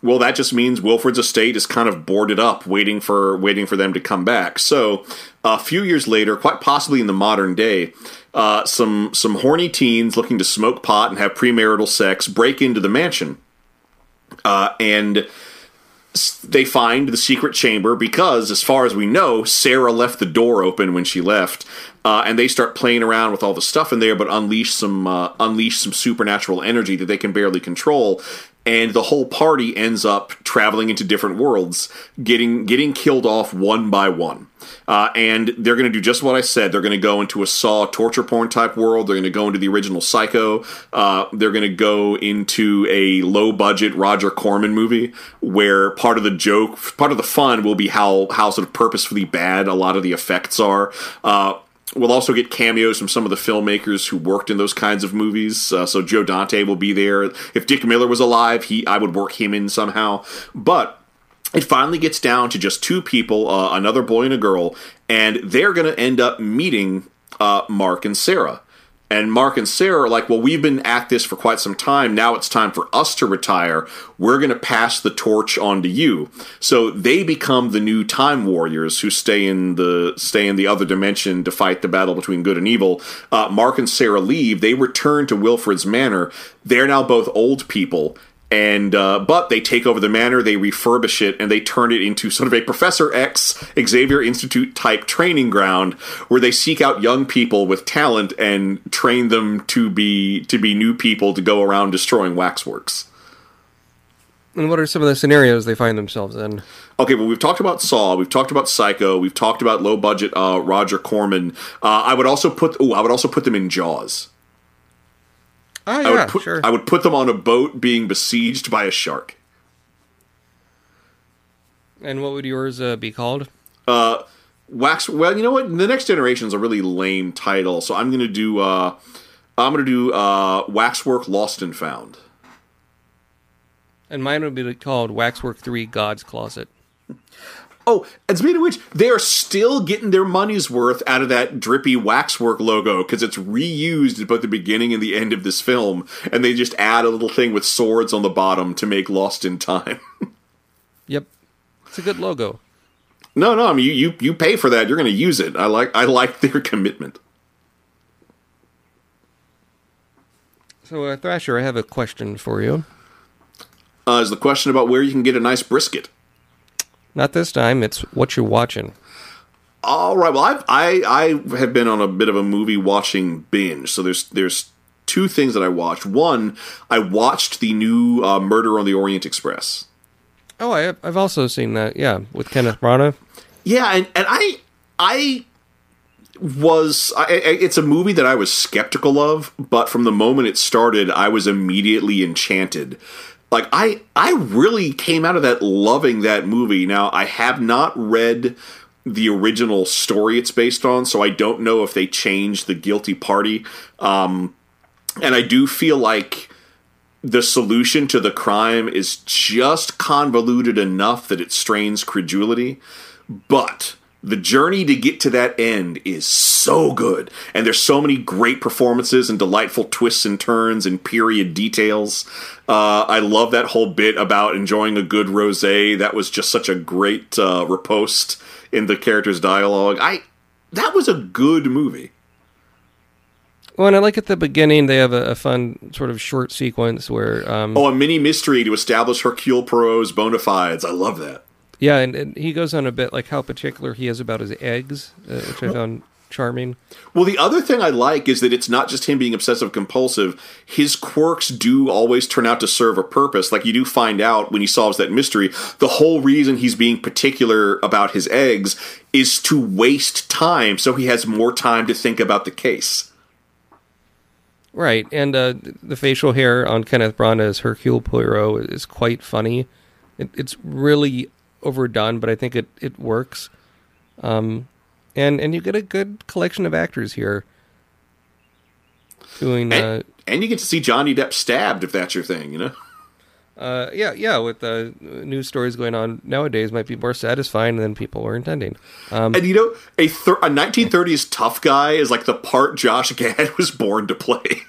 Well, that just means Wilfred's estate is kind of boarded up, waiting for waiting for them to come back. So, a few years later, quite possibly in the modern day, uh, some some horny teens looking to smoke pot and have premarital sex break into the mansion, uh, and they find the secret chamber because, as far as we know, Sarah left the door open when she left, uh, and they start playing around with all the stuff in there, but unleash some uh, unleash some supernatural energy that they can barely control. And the whole party ends up traveling into different worlds, getting getting killed off one by one. Uh, and they're going to do just what I said. They're going to go into a Saw torture porn type world. They're going to go into the original Psycho. Uh, they're going to go into a low budget Roger Corman movie where part of the joke, part of the fun will be how how sort of purposefully bad a lot of the effects are. Uh, We'll also get cameos from some of the filmmakers who worked in those kinds of movies. Uh, so Joe Dante will be there. If Dick Miller was alive, he I would work him in somehow. But it finally gets down to just two people, uh, another boy and a girl, and they're going to end up meeting uh, Mark and Sarah. And Mark and Sarah are like, well, we've been at this for quite some time. Now it's time for us to retire. We're going to pass the torch on to you. So they become the new time warriors who stay in the stay in the other dimension to fight the battle between good and evil. Uh, Mark and Sarah leave. They return to Wilfred's manor. They're now both old people and uh, but they take over the manor, they refurbish it, and they turn it into sort of a Professor X Xavier Institute type training ground where they seek out young people with talent and train them to be to be new people to go around destroying waxworks. And what are some of the scenarios they find themselves in? Okay, well, we've talked about Saw, we've talked about Psycho, we've talked about low budget uh, Roger Corman. Uh, I would also put, oh, I would also put them in Jaws. Oh, I would put, sure. I would put them on a boat being besieged by a shark. And what would yours uh, be called? Wax. Well, you know what? The next generation is a really lame title, so I'm gonna do. Uh, I'm gonna do uh, Waxwork Lost and Found. And mine would be called Waxwork 3 God's Closet. Oh, and speaking of which, they are still getting their money's worth out of that drippy waxwork logo because it's reused at both the beginning and the end of this film, and they just add a little thing with swords on the bottom to make Lost in Time. Yep. It's a good logo. no, no, I mean you, you you pay for that, you're going to use it. I like I like their commitment. So, uh, Thrasher, I have a question for you. Uh, is the question about where you can get a nice brisket? Not this time, it's what you're watching. All right. Well, I've, I I have been on a bit of a movie watching binge. So there's there's two things that I watched. One, I watched the new uh, Murder on the Orient Express. Oh, I, I've also seen that, yeah, with Kenneth Branagh. Yeah, and, and I I was I- it's a movie that I was skeptical of, but from the moment it started, I was immediately enchanted. Like I I really came out of that loving that movie. Now I have not read the original story it's based on, so I don't know if they changed the guilty party. Um, and I do feel like the solution to the crime is just convoluted enough that it strains credulity, but the journey to get to that end is so good. And there's so many great performances and delightful twists and turns and period details. Uh, i love that whole bit about enjoying a good rosé. That was just such a great uh, riposte in the character's dialogue. I that was a good movie. Well, and I like at the beginning they have a, a fun sort of short sequence where, um, oh a mini mystery to establish hercule poirot's bona fides. I love that yeah, and, and he goes on a bit like how particular he is about his eggs, uh, which I found charming. Well, the other thing I like is that it's not just him being obsessive compulsive. His quirks do always turn out to serve a purpose. Like you do find out when he solves that mystery, the whole reason he's being particular about his eggs is to waste time so he has more time to think about the case. Right, and uh, the facial hair on Kenneth Branagh as Hercule Poirot is quite funny. It, it's really overdone, but I think it, it works. Um, and and you get a good collection of actors here doing uh, And, and you get to see Johnny Depp stabbed if that's your thing, you know? uh, yeah yeah with the news stories going on nowadays might be more satisfying than people were intending. Um, And you know, a, thir- a 1930s tough guy is like the part Josh Gad was born to play.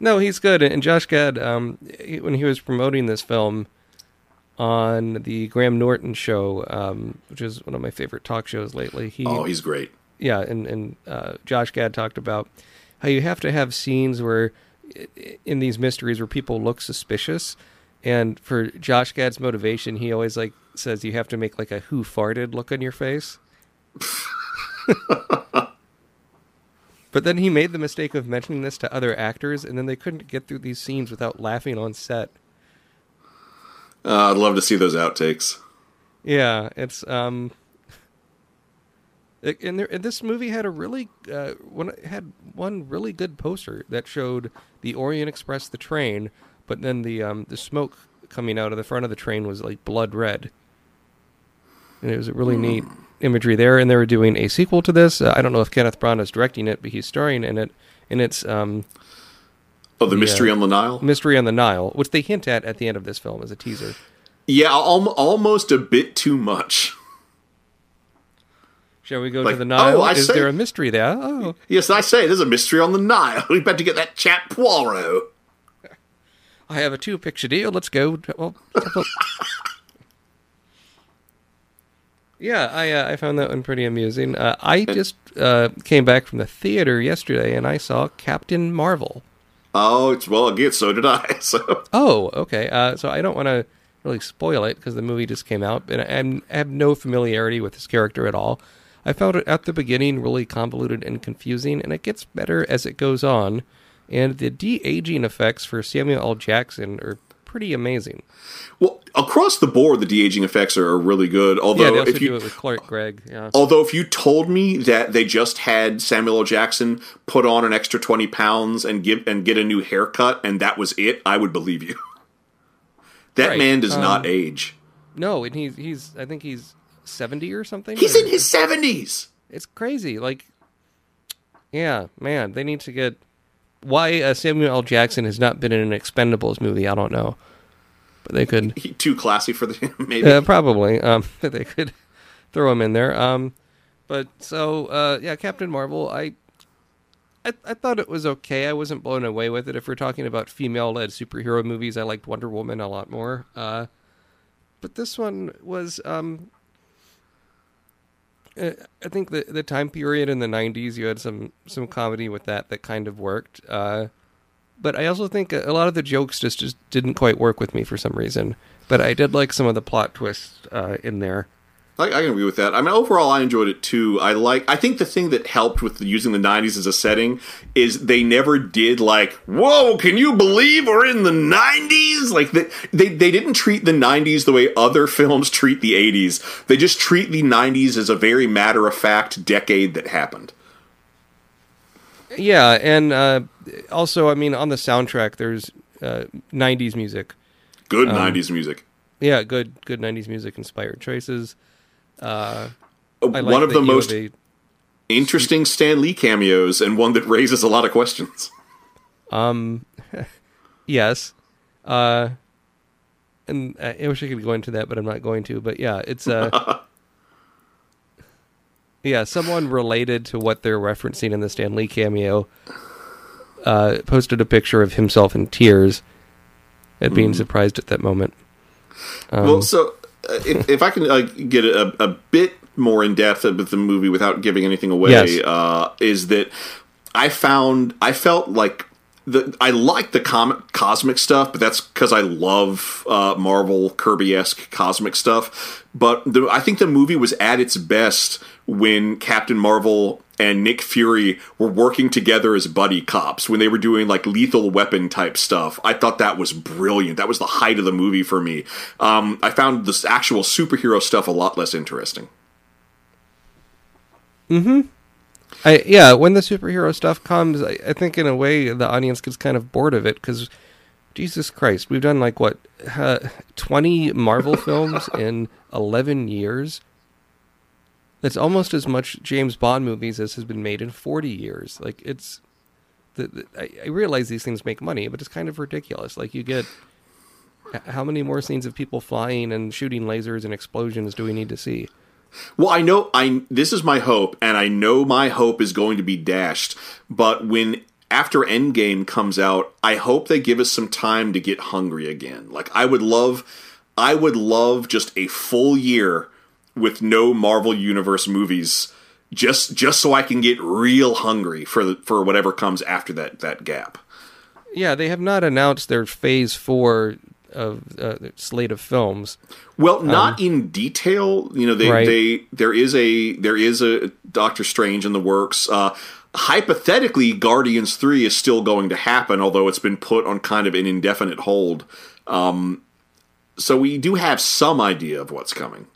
No, he's good. And Josh Gad, um, he- when he was promoting this film on the Graham Norton show, um, which is one of my favorite talk shows lately, he Oh, he's great. yeah, and and uh, Josh Gad talked about how you have to have scenes where in these mysteries where people look suspicious, and for Josh Gad's motivation, he always like says you have to make like a who farted look on your face. But then he made the mistake of mentioning this to other actors, and then they couldn't get through these scenes without laughing on set. Uh, I'd love to see those outtakes. Yeah, it's um, it- and, there, and this movie had a really uh, one had one really good poster that showed the Orient Express, the train, but then the um the smoke coming out of the front of the train was like blood red, and it was a really neat imagery there. And they were doing a sequel to this. Uh, I don't know if Kenneth Branagh is directing it, but he's starring in it. And it's um, Oh, the Yeah. mystery on the Nile. Mystery on the Nile, which they hint at at the end of this film as a teaser. Yeah, al- almost a bit too much. Shall we go Like, to the Nile? oh, I Is say- there a mystery there? Oh, Yes, I say there's a mystery on the Nile. We better get that chap Poirot. I have a two picture deal. Let's go. Well, yeah, I uh, I found that one pretty amusing. Uh, I just uh, came back from the theater yesterday and I saw Captain Marvel. Oh, it's well again. So did I. So Oh, okay. Uh, so I don't want to really spoil it because the movie just came out, and I, I have no familiarity with this character at all. I found it at the beginning really convoluted and confusing, and it gets better as it goes on. And the de aging effects for Samuel L. Jackson are pretty amazing. well, across the board, the de aging effects are, really good. yeah, Although also if you it with Clark Gregg. Yeah. although if you told me that they just had Samuel L. Jackson put on an extra twenty pounds and give and get a new haircut and that was it, I would believe you. That Right, man does um, not age. No, and he's he's I think he's seventy or something. He's or- in his seventies. It's crazy. Like, yeah, man, they need to get. Why uh, Samuel L. Jackson has not been in an Expendables movie, I don't know, but they could He, too classy for the maybe. uh, probably um, they could throw him in there. Um, but so uh, yeah, Captain Marvel, I, I I thought it was okay. I wasn't blown away with it. If we're talking about female-led superhero movies, I liked Wonder Woman a lot more. Uh, but this one was um, I think the the time period in the '90s, you had some some comedy with that that kind of worked. Uh, but I also think a a lot of the jokes just just didn't quite work with me for some reason. But I did like some of the plot twists uh, in there. I, I can agree with that. I mean, overall, I enjoyed it too. I like. I think the thing that helped with using the '90s as a setting is they never did like, "Whoa, can you believe we're in the '90s?" Like they they, they didn't treat the '90s the way other films treat the '80s. They just treat the '90s as a very matter of fact decade that happened. Yeah, and uh, also, I mean, on the soundtrack, there's uh, '90s music. Good Um, '90s music. Yeah, good good '90s music inspired choices. Uh, like One of the most a- interesting Stan Lee cameos, and one that raises a lot of questions. Um, yes. Uh, and I wish I could go into that, but I'm not going to. But yeah, it's uh, yeah, someone related to what they're referencing in the Stan Lee cameo uh, posted a picture of himself in tears at being surprised at that moment. Um, well, so if, if I can uh, get a, a bit more in depth with the movie without giving anything away, Yes. uh, is that I found I felt like the I like the comic cosmic stuff, but that's because I love uh, Marvel Kirby esque cosmic stuff. But the, I think the movie was at its best when Captain Marvel and Nick Fury were working together as buddy cops when they were doing like lethal weapon type stuff. I thought that was brilliant. That was the height of the movie for me. Um, I found this actual superhero stuff a lot less interesting. I yeah, when the superhero stuff comes, I, I think in a way the audience gets kind of bored of it because Jesus Christ, we've done like what uh, twenty Marvel films in eleven years. That's almost as much James Bond movies as has been made in forty years. Like it's, the, the, I, I realize these things make money, but it's kind of ridiculous. Like you get. How many more scenes of people flying and shooting lasers and explosions do we need to see? Well, I know I this is my hope, and I know my hope is going to be dashed. But when after Endgame comes out, I hope they give us some time to get hungry again. Like I would love, I would love just a full year with no Marvel Universe movies, just just so I can get real hungry for the, for whatever comes after that that gap. Yeah, they have not announced their phase four of uh, slate of films. Well, not in detail. You know, they, Right. they there is a there is a Doctor Strange in the works. Uh, hypothetically, Guardians three is still going to happen, although it's been put on kind of an indefinite hold. Um, so we do have some idea of what's coming.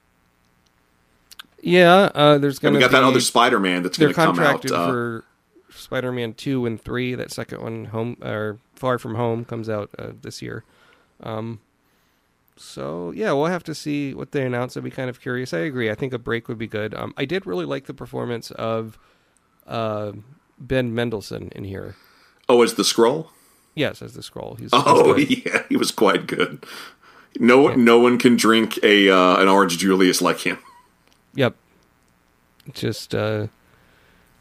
Yeah, uh, there's going we to got that other Spider Man that's going to come out. contracted uh, for Spider-Man two and three. That second one, home or Far From Home, comes out uh, this year. Um, so yeah, we'll have to see what they announce. I'd be kind of curious. I agree. I think a break would be good. Um, I did really like the performance of uh, Ben Mendelsohn in here. oh, as the Skrull. Yes, as the Skrull. He's, he's Oh good. yeah, he was quite good. No, no one can drink a uh, an orange Julius like him. Yep. Just uh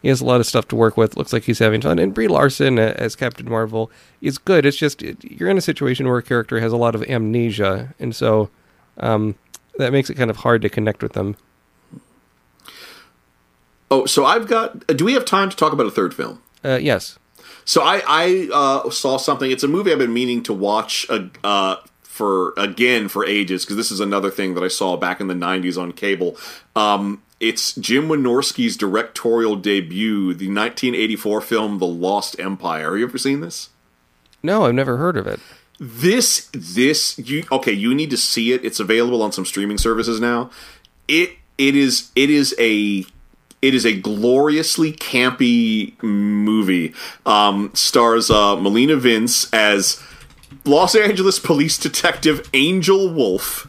he has a lot of stuff to work with. Looks like he's having fun. And Brie Larson uh, as Captain Marvel is good. It's just it, you're in a situation where a character has a lot of amnesia, and so um, that makes it kind of hard to connect with them. Oh, so I've got. Do we have time to talk about a third film? Uh, yes. So I I uh, saw something. It's a movie I've been meaning to watch uh, uh, for again for ages because this is another thing that I saw back in the '90s on cable. Um, it's Jim Wynorski's directorial debut, the 1984 film *The Lost Empire*. Have you ever seen this? No, I've never heard of it. This this you okay? You need to see it. It's available on some streaming services now. It it is it is a it is a gloriously campy movie. Um, stars uh, Melanie Vincz as Los Angeles police detective Angel Wolf,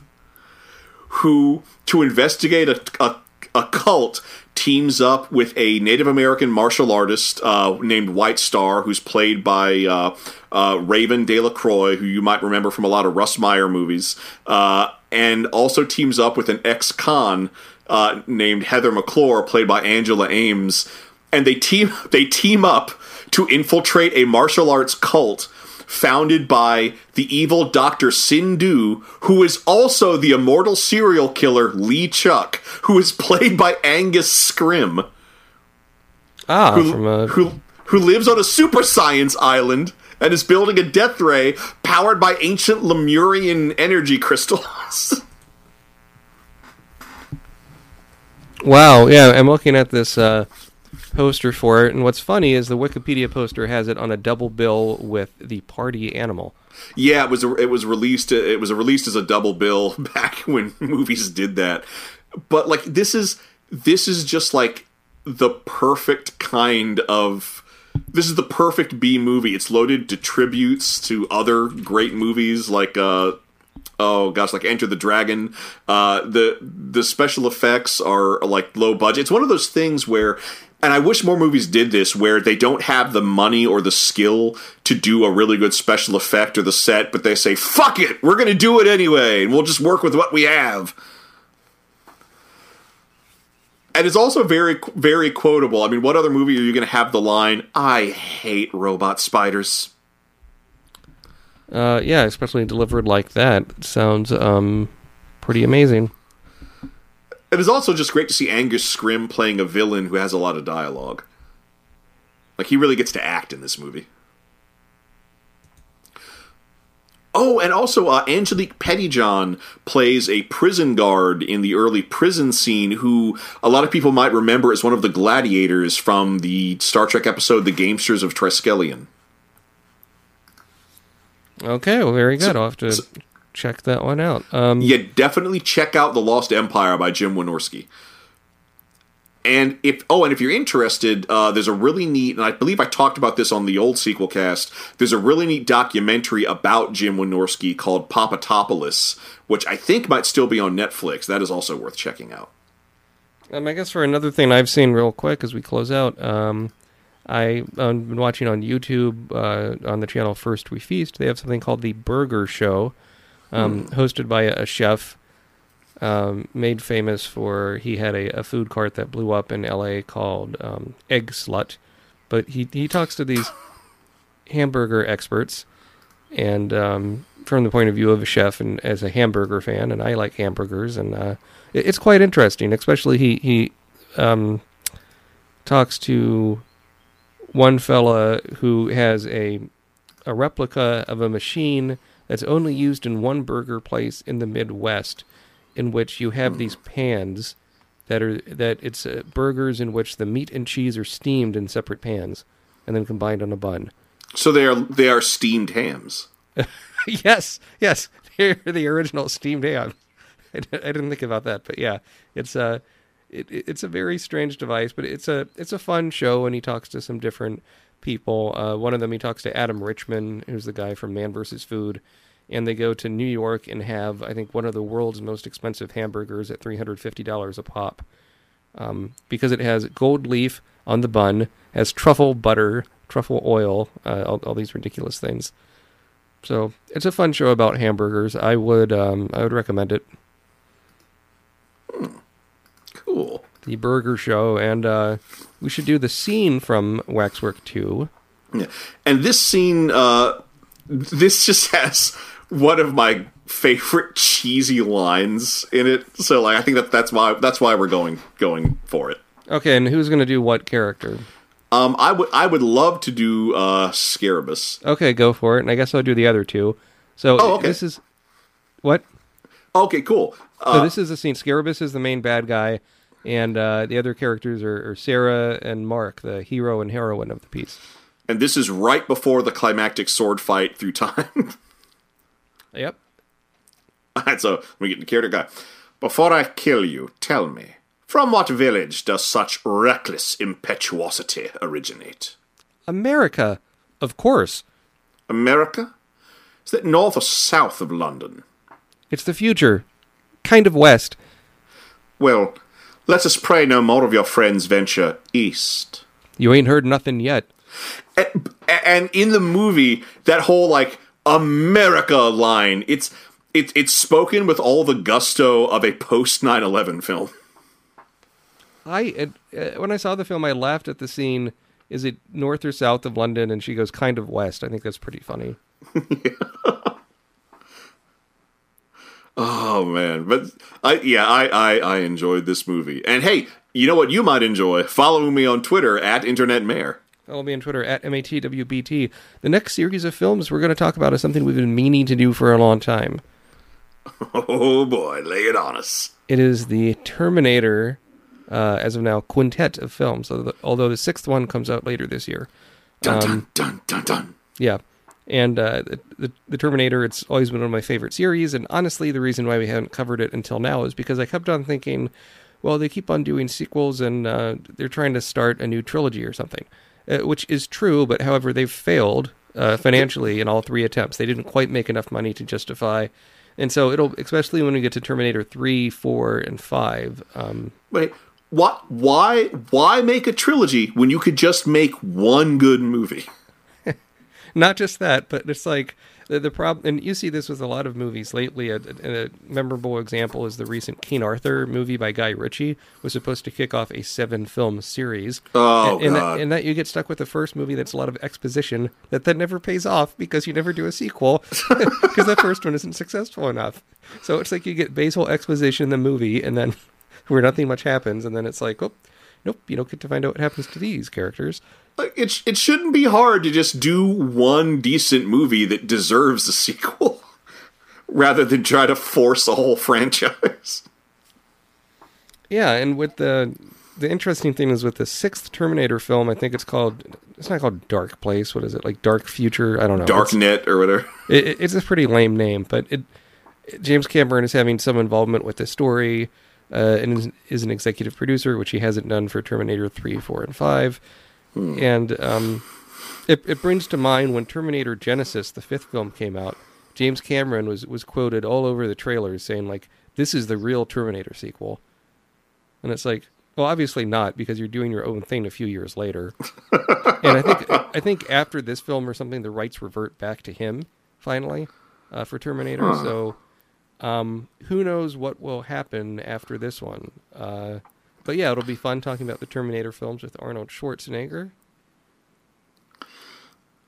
who to investigate a, a, a cult teams up with a Native American martial artist uh, named White Star, who's played by uh, uh, Raven De La Croix, who you might remember from a lot of Russ Meyer movies, uh, and also teams up with an ex-con uh, named Heather McClure, played by Angela Aames, and they team they team up to infiltrate a martial arts cult founded by the evil Dr. Sindhu, who is also the immortal serial killer Lee Chuck, who is played by Angus Scrimm, Ah, who, from a who, who lives on a super science island and is building a death ray powered by ancient Lemurian energy crystals. wow. Yeah, I'm looking at this uh, poster for it, and what's funny is the Wikipedia poster has it on a double bill with the party animal. Yeah, it was it was released it was released as a double bill back when movies did that. But like this is this is just like the perfect kind of this is the perfect B movie. It's loaded to tributes to other great movies like uh oh gosh like Enter the Dragon. Uh the the special effects are like low budget. It's one of those things where and I wish more movies did this where they don't have the money or the skill to do a really good special effect or the set, but they say, fuck it, we're going to do it anyway, and we'll just work with what we have. And it's also very, very quotable. I mean, what other movie are you going to have the line, I hate robot spiders? Uh, yeah, especially delivered like that. It sounds um, pretty amazing. It is also just great to see Angus Scrimm playing a villain who has a lot of dialogue. Like, he really gets to act in this movie. Oh, and also uh, Angelique Pettyjohn plays a prison guard in the early prison scene who a lot of people might remember as one of the gladiators from the Star Trek episode The Gamesters of Triskelion. Okay, well, very good. So- I'll have to so- check that one out. Um, Yeah, definitely check out The Lost Empire by Jim Wynorski. And if oh, and if you're interested, uh, there's a really neat, and I believe I talked about this on the old sequel cast. There's a really neat documentary about Jim Wynorski called Popatopolis, which I think might still be on Netflix. That is also worth checking out. Um, I guess for another thing I've seen real quick as we close out, um, I've been watching on YouTube uh, on the channel First We Feast. They have something called the Burger Show, um, hosted by a, a chef um, made famous for he had a, a food cart that blew up in L.A. called um, Eggslut, but he he talks to these hamburger experts and um, from the point of view of a chef and as a hamburger fan, and I like hamburgers, and uh, it, it's quite interesting. Especially he he um, talks to one fella who has a a replica of a machine that's only used in one burger place in the Midwest, in which you have these pans that are that it's uh, burgers in which the meat and cheese are steamed in separate pans and then combined on a bun. So they are they are steamed hams. yes, yes, they're the original steamed ham. I, didn't think about that, but yeah, it's a it, it- it's a very strange device, but it's a it's a fun show, and he talks to some different people. Uh, one of them, he talks to Adam Richman, who's the guy from Man vs. Food, and they go to New York and have I think one of the world's most expensive hamburgers at three hundred fifty dollars a pop, um, because it has gold leaf on the bun, has truffle butter, truffle oil, uh, all, all these ridiculous things. So it's a fun show about hamburgers. I would um, I would recommend it. Cool. The Burger Show, and uh, we should do the scene from Waxwork Two. Yeah. And this scene, uh, this just has one of my favorite cheesy lines in it. So like, I think that that's why that's why we're going going for it. Okay, and who's going to do what character? Um, I would I would love to do uh, Scarabis. Okay, go for it. And I guess I'll do the other two. So Oh, okay. this is what? Okay, cool. So Uh, this is the scene. Scarabis is the main bad guy, and uh, the other characters are, are Sarah and Mark, the hero and heroine of the piece. and this is right before the climactic sword fight through time. Yep. So let me get into character guy. Before I kill you, tell me, from what village does such reckless impetuosity originate? America, of course. America? Is that north or south of London? It's the future, kind of west. Well, let us pray no more of your friends venture east. You ain't heard nothing yet. And, and in the movie, that whole like America line, it's it's it's spoken with all the gusto of a post 9/11 film. I uh, when I saw the film, I laughed at the scene. Is it north or south of London? And she goes, kind of west. I think that's pretty funny. Oh man, but I yeah, I, I I enjoyed this movie. And hey, you know what you might enjoy? Following me on Twitter at Internet Mayor. Follow me on Twitter at matwbt. The next series of films we're going to talk about is something we've been meaning to do for a long time. Oh boy, lay it on us. It is the Terminator, uh, as of now, quintet of films. Although the, although the sixth one comes out later this year. Dun Um, dun dun dun dun. Yeah. And uh, the, the, Terminator, it's always been one of my favorite series. And honestly, the reason why we haven't covered it until now is because I kept on thinking, well, they keep on doing sequels and uh, they're trying to start a new trilogy or something, uh, which is true. But however, they've failed uh, financially in all three attempts. They didn't quite make enough money to justify. And so it'll, especially when we get to Terminator 3, 4, and 5. Um, Wait, what? Why? Why make a trilogy when you could just make one good movie? Not just that, but it's like the, the problem, and you see this with a lot of movies lately. A, a, a memorable example is the recent King Arthur movie by Guy Ritchie was supposed to kick off a seven-film series. Oh, and, and. That, and that you get stuck with the first movie that's a lot of exposition that then never pays off because you never do a sequel because the first one isn't successful enough. So it's like you get basal exposition in the movie, and then where nothing much happens, and then it's like, oh, nope, you don't get to find out what happens to these characters. It, it shouldn't be hard to just do one decent movie that deserves a sequel, rather than try to force a whole franchise. Yeah, and with the the interesting thing is with the sixth Terminator film, I think it's called it's not called Dark Place. What is it like? Dark Future? I don't know. Darknet or whatever. it, it's a pretty lame name, but it James Cameron is having some involvement with the story, uh, and is, is an executive producer, which he hasn't done for Terminator three, four, and five. And um, it it brings to mind when Terminator Genisys, the fifth film, came out. James Cameron was was quoted all over the trailers saying like, "This is the real Terminator sequel," and it's like, well, obviously not because you're doing your own thing a few years later. and I think I think after this film or something, the rights revert back to him finally uh, for Terminator. So um, who knows what will happen after this one? Uh, but yeah, it'll be fun talking about the Terminator films with Arnold Schwarzenegger.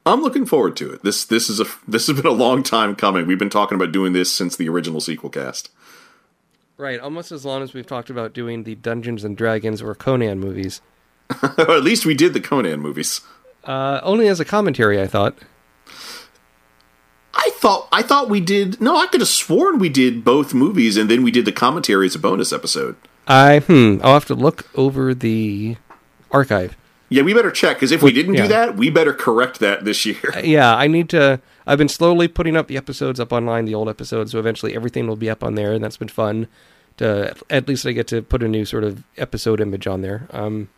I'm looking forward to it. This this is a this has been a long time coming. We've been talking about doing this since the original sequel cast. Right, almost as long as we've talked about doing the Dungeons and Dragons or Conan movies. or at least we did the Conan movies. Uh, only as a commentary, I thought. I thought I thought we did. No, I could have sworn we did both movies, and then we did the commentary as a bonus episode. I hmm, I'll have to look over the archive. Yeah, we better check because if we didn't yeah. do that, we better correct that this year. Yeah, I need to. I've been slowly putting up the episodes up online, the old episodes, so eventually everything will be up on there, and that's been fun. To at least I get to put a new sort of episode image on there. Um,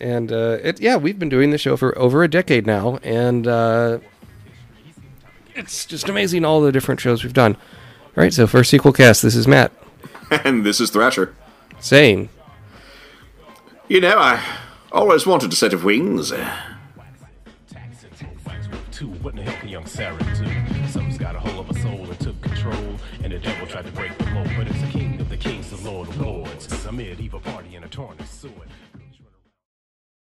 and uh, it yeah, we've been doing the show for over a decade now, and uh, it's just amazing all the different shows we've done. All right, so for sequel cast, this is Matt and this is Thrasher. saying. You know, I always wanted a set of wings. Uh, what in the hell can young Sarah do? Some's got a hold of a soul and took control. And the devil tried to break the mold, but it's the king of the kings, the lord of lords. A medieval party and a torn sword.